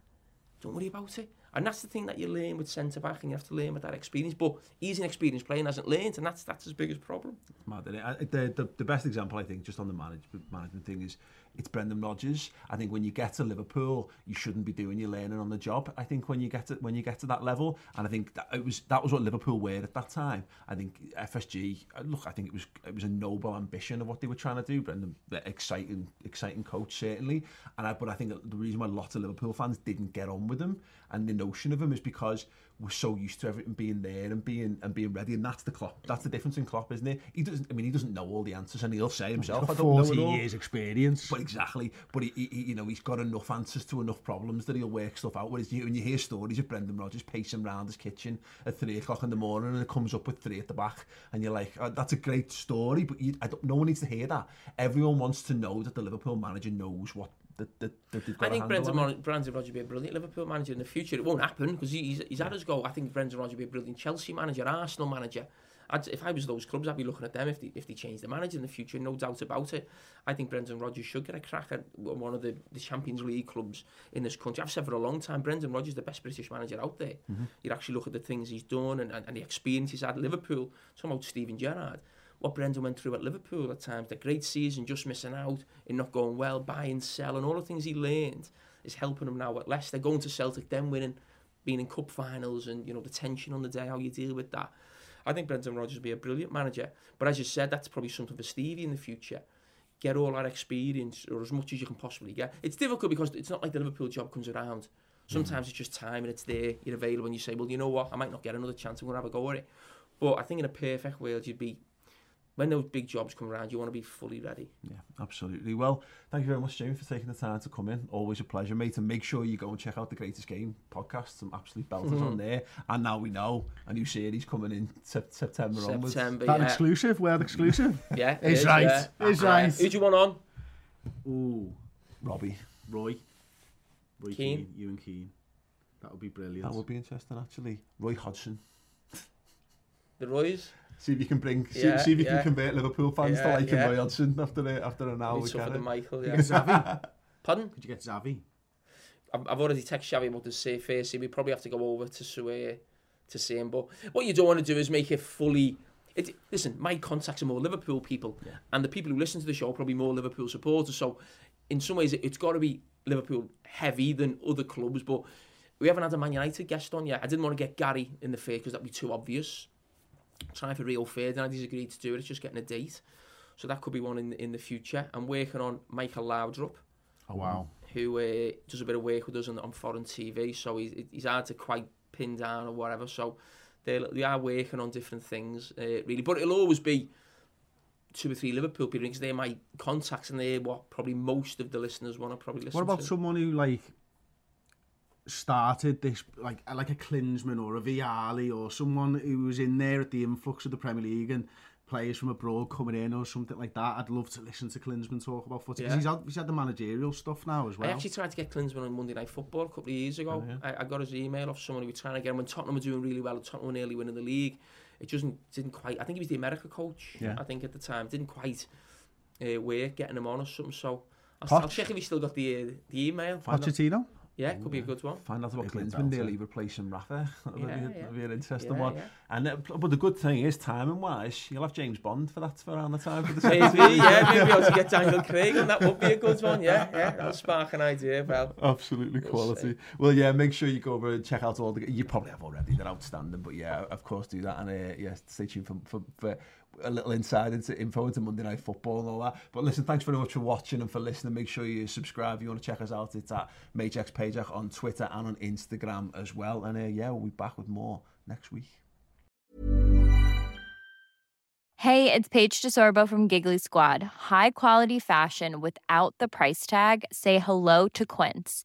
Don't worry about it. And that's the thing that you learn with centre back, and you have to learn with that experience. But he's an experienced player and hasn't learned, and that's that's his biggest problem. Mad, isn't it? I- The, the, the best example, I think, just on the manage, management thing is it's Brendan Rodgers. I think when you get to Liverpool, you shouldn't be doing your learning on the job. I think when you get to when you get to that level, and I think that it was that was what Liverpool were at that time. I think FSG. Look, I think it was it was a noble ambition of what they were trying to do. Brendan, exciting exciting coach certainly, and I, but I think the reason why lots of Liverpool fans didn't get on with him and the notion of him is because we're so used to everything being there and being and being ready, and that's the Klopp. That's the difference in Klopp, isn't it? He doesn't. I mean, he doesn't know all the answers, and he'll say himself, "I don't know it 40 all." years experience. But exactly, but he, he, you know, he's got enough answers to enough problems that he'll work stuff out. Whereas you, when you hear stories of Brendan Rodgers pacing around his kitchen at three o'clock in the morning and it comes up with three at the back, and you're like, oh, that's a great story, but you, no one needs to hear that. Everyone wants to know that the Liverpool manager knows what that, that, that they've got I think Brendan. Mon- Brendan Rodgers will be a brilliant Liverpool manager in the future. It won't happen because he's, he's had his goal. I think Brendan Rodgers will be a brilliant Chelsea manager, Arsenal manager. I'd, if I was those clubs, I'd be looking at them if they, if they change the manager in the future, no doubt about it. I think Brendan Rodgers should get a crack at one of the, the Champions League clubs in this country. I've said for a long time, Brendan Rodgers is the best British manager out there. Mm-hmm. You'd actually look at the things he's done and, and, and the experience he's had at Liverpool. Talking about Steven Gerrard what Brendan went through at Liverpool at times, the great season, just missing out, and not going well, buying, selling, all the things he learned is helping him now at Leicester, going to Celtic, then winning, being in cup finals, and you know the tension on the day, how you deal with that. I think Brendan Rodgers will be a brilliant manager, but as you said, that's probably something for Stevie in the future. Get all that experience, or as much as you can possibly get. It's difficult because it's not like the Liverpool job comes around. Sometimes it's just time and it's there, you're available, and you say, well, you know what, I might not get another chance, I'm going to have a go at it. But I think in a perfect world, you'd be when those big jobs come around, you want to be fully ready. Yeah, absolutely. Well, thank you very much, Jamie, for taking the time to come in. Always a pleasure, mate. And make sure you go and check out the Greatest Game podcast. Some absolute belters on mm-hmm. there. And now we know a new series coming in sep- September, onwards. September, That yeah. exclusive, word exclusive. Yeah, it Is is, right, yeah. is right. Who do you want on? Ooh, Robbie. Roy. Roy Keane. Keane. You and Keane. That would be brilliant. That would be interesting, actually. Roy Hodgson. The Roys? See if you can bring, see, Yeah, see if you yeah. can convert Liverpool fans to Yeah, liking yeah. Roy Hodgson after a, after an hour. Need with tougher than Karen. Michael, yeah. get Xavi. Pardon? Could you get Xavi? I've, I've already texted Xavi about the say face. We probably have to go over to Sue eh, to see him. But what you don't want to do is make it fully. It, listen, my contacts are more Liverpool people, and the people who listen to the show are probably more Liverpool supporters. So, in some ways, it, it's got to be Liverpool heavy than other clubs. But we haven't had a Man United guest on yet. I didn't want to get Gary in the face because that'd be too obvious. Trying for Rio Ferdinand, he's agreed to do it. It's just getting a date. So that could be one in in the future. I'm working on Michael Laudrup Oh, wow. who uh, does a bit of work with us on, on foreign TV, so he's, he's hard to quite pin down or whatever. So they they are working on different things, uh, really. But it'll always be two or three Liverpool people because they're my contacts and they're what probably most of the listeners want to probably listen to. What about to. someone who like started this like like a Klinsmann or a Vialli or someone who was in there at the influx of the Premier League and players from abroad coming in or something like that? I'd love to listen to Klinsmann talk about footy Yeah. he's had he's had the managerial stuff now as well. I actually tried to get Klinsmann on Monday Night Football a couple of years ago. I, I got his email off someone who was trying to get him when Tottenham were doing really well. Tottenham were nearly winning the league. It just didn't quite. I think he was the America coach. Yeah. I think at the time didn't quite uh, work getting him on or something. So I'll, I'll check if he still got the uh, the email. Pochettino? Yeah, could be a uh, good one. Find out about Klinsman nearly replacing Rafa. That'd yeah, be, yeah. be an interesting yeah, one. Yeah. And uh, but the good thing is, timing wise, you'll have James Bond for that for around the time for the season. maybe, yeah, maybe I'll get Daniel Craig, and that would be a good one. Yeah, yeah, that'll spark an idea. Well, absolutely quality. Well, yeah, make sure you go over and check out all the. You probably have already. They're outstanding, but yeah, of course do that. And uh, yeah, stay tuned for, for, for a little insight into info into Monday Night Football and all that. But listen, thanks very much for watching and for listening. Make sure you subscribe. If you want to check us out, it's at Magex Pajak on Twitter and on Instagram as well. And uh, yeah, we'll be back with more next week. Hey, it's Paige DeSorbo from Giggly Squad. High quality fashion without the price tag. Say hello to Quince.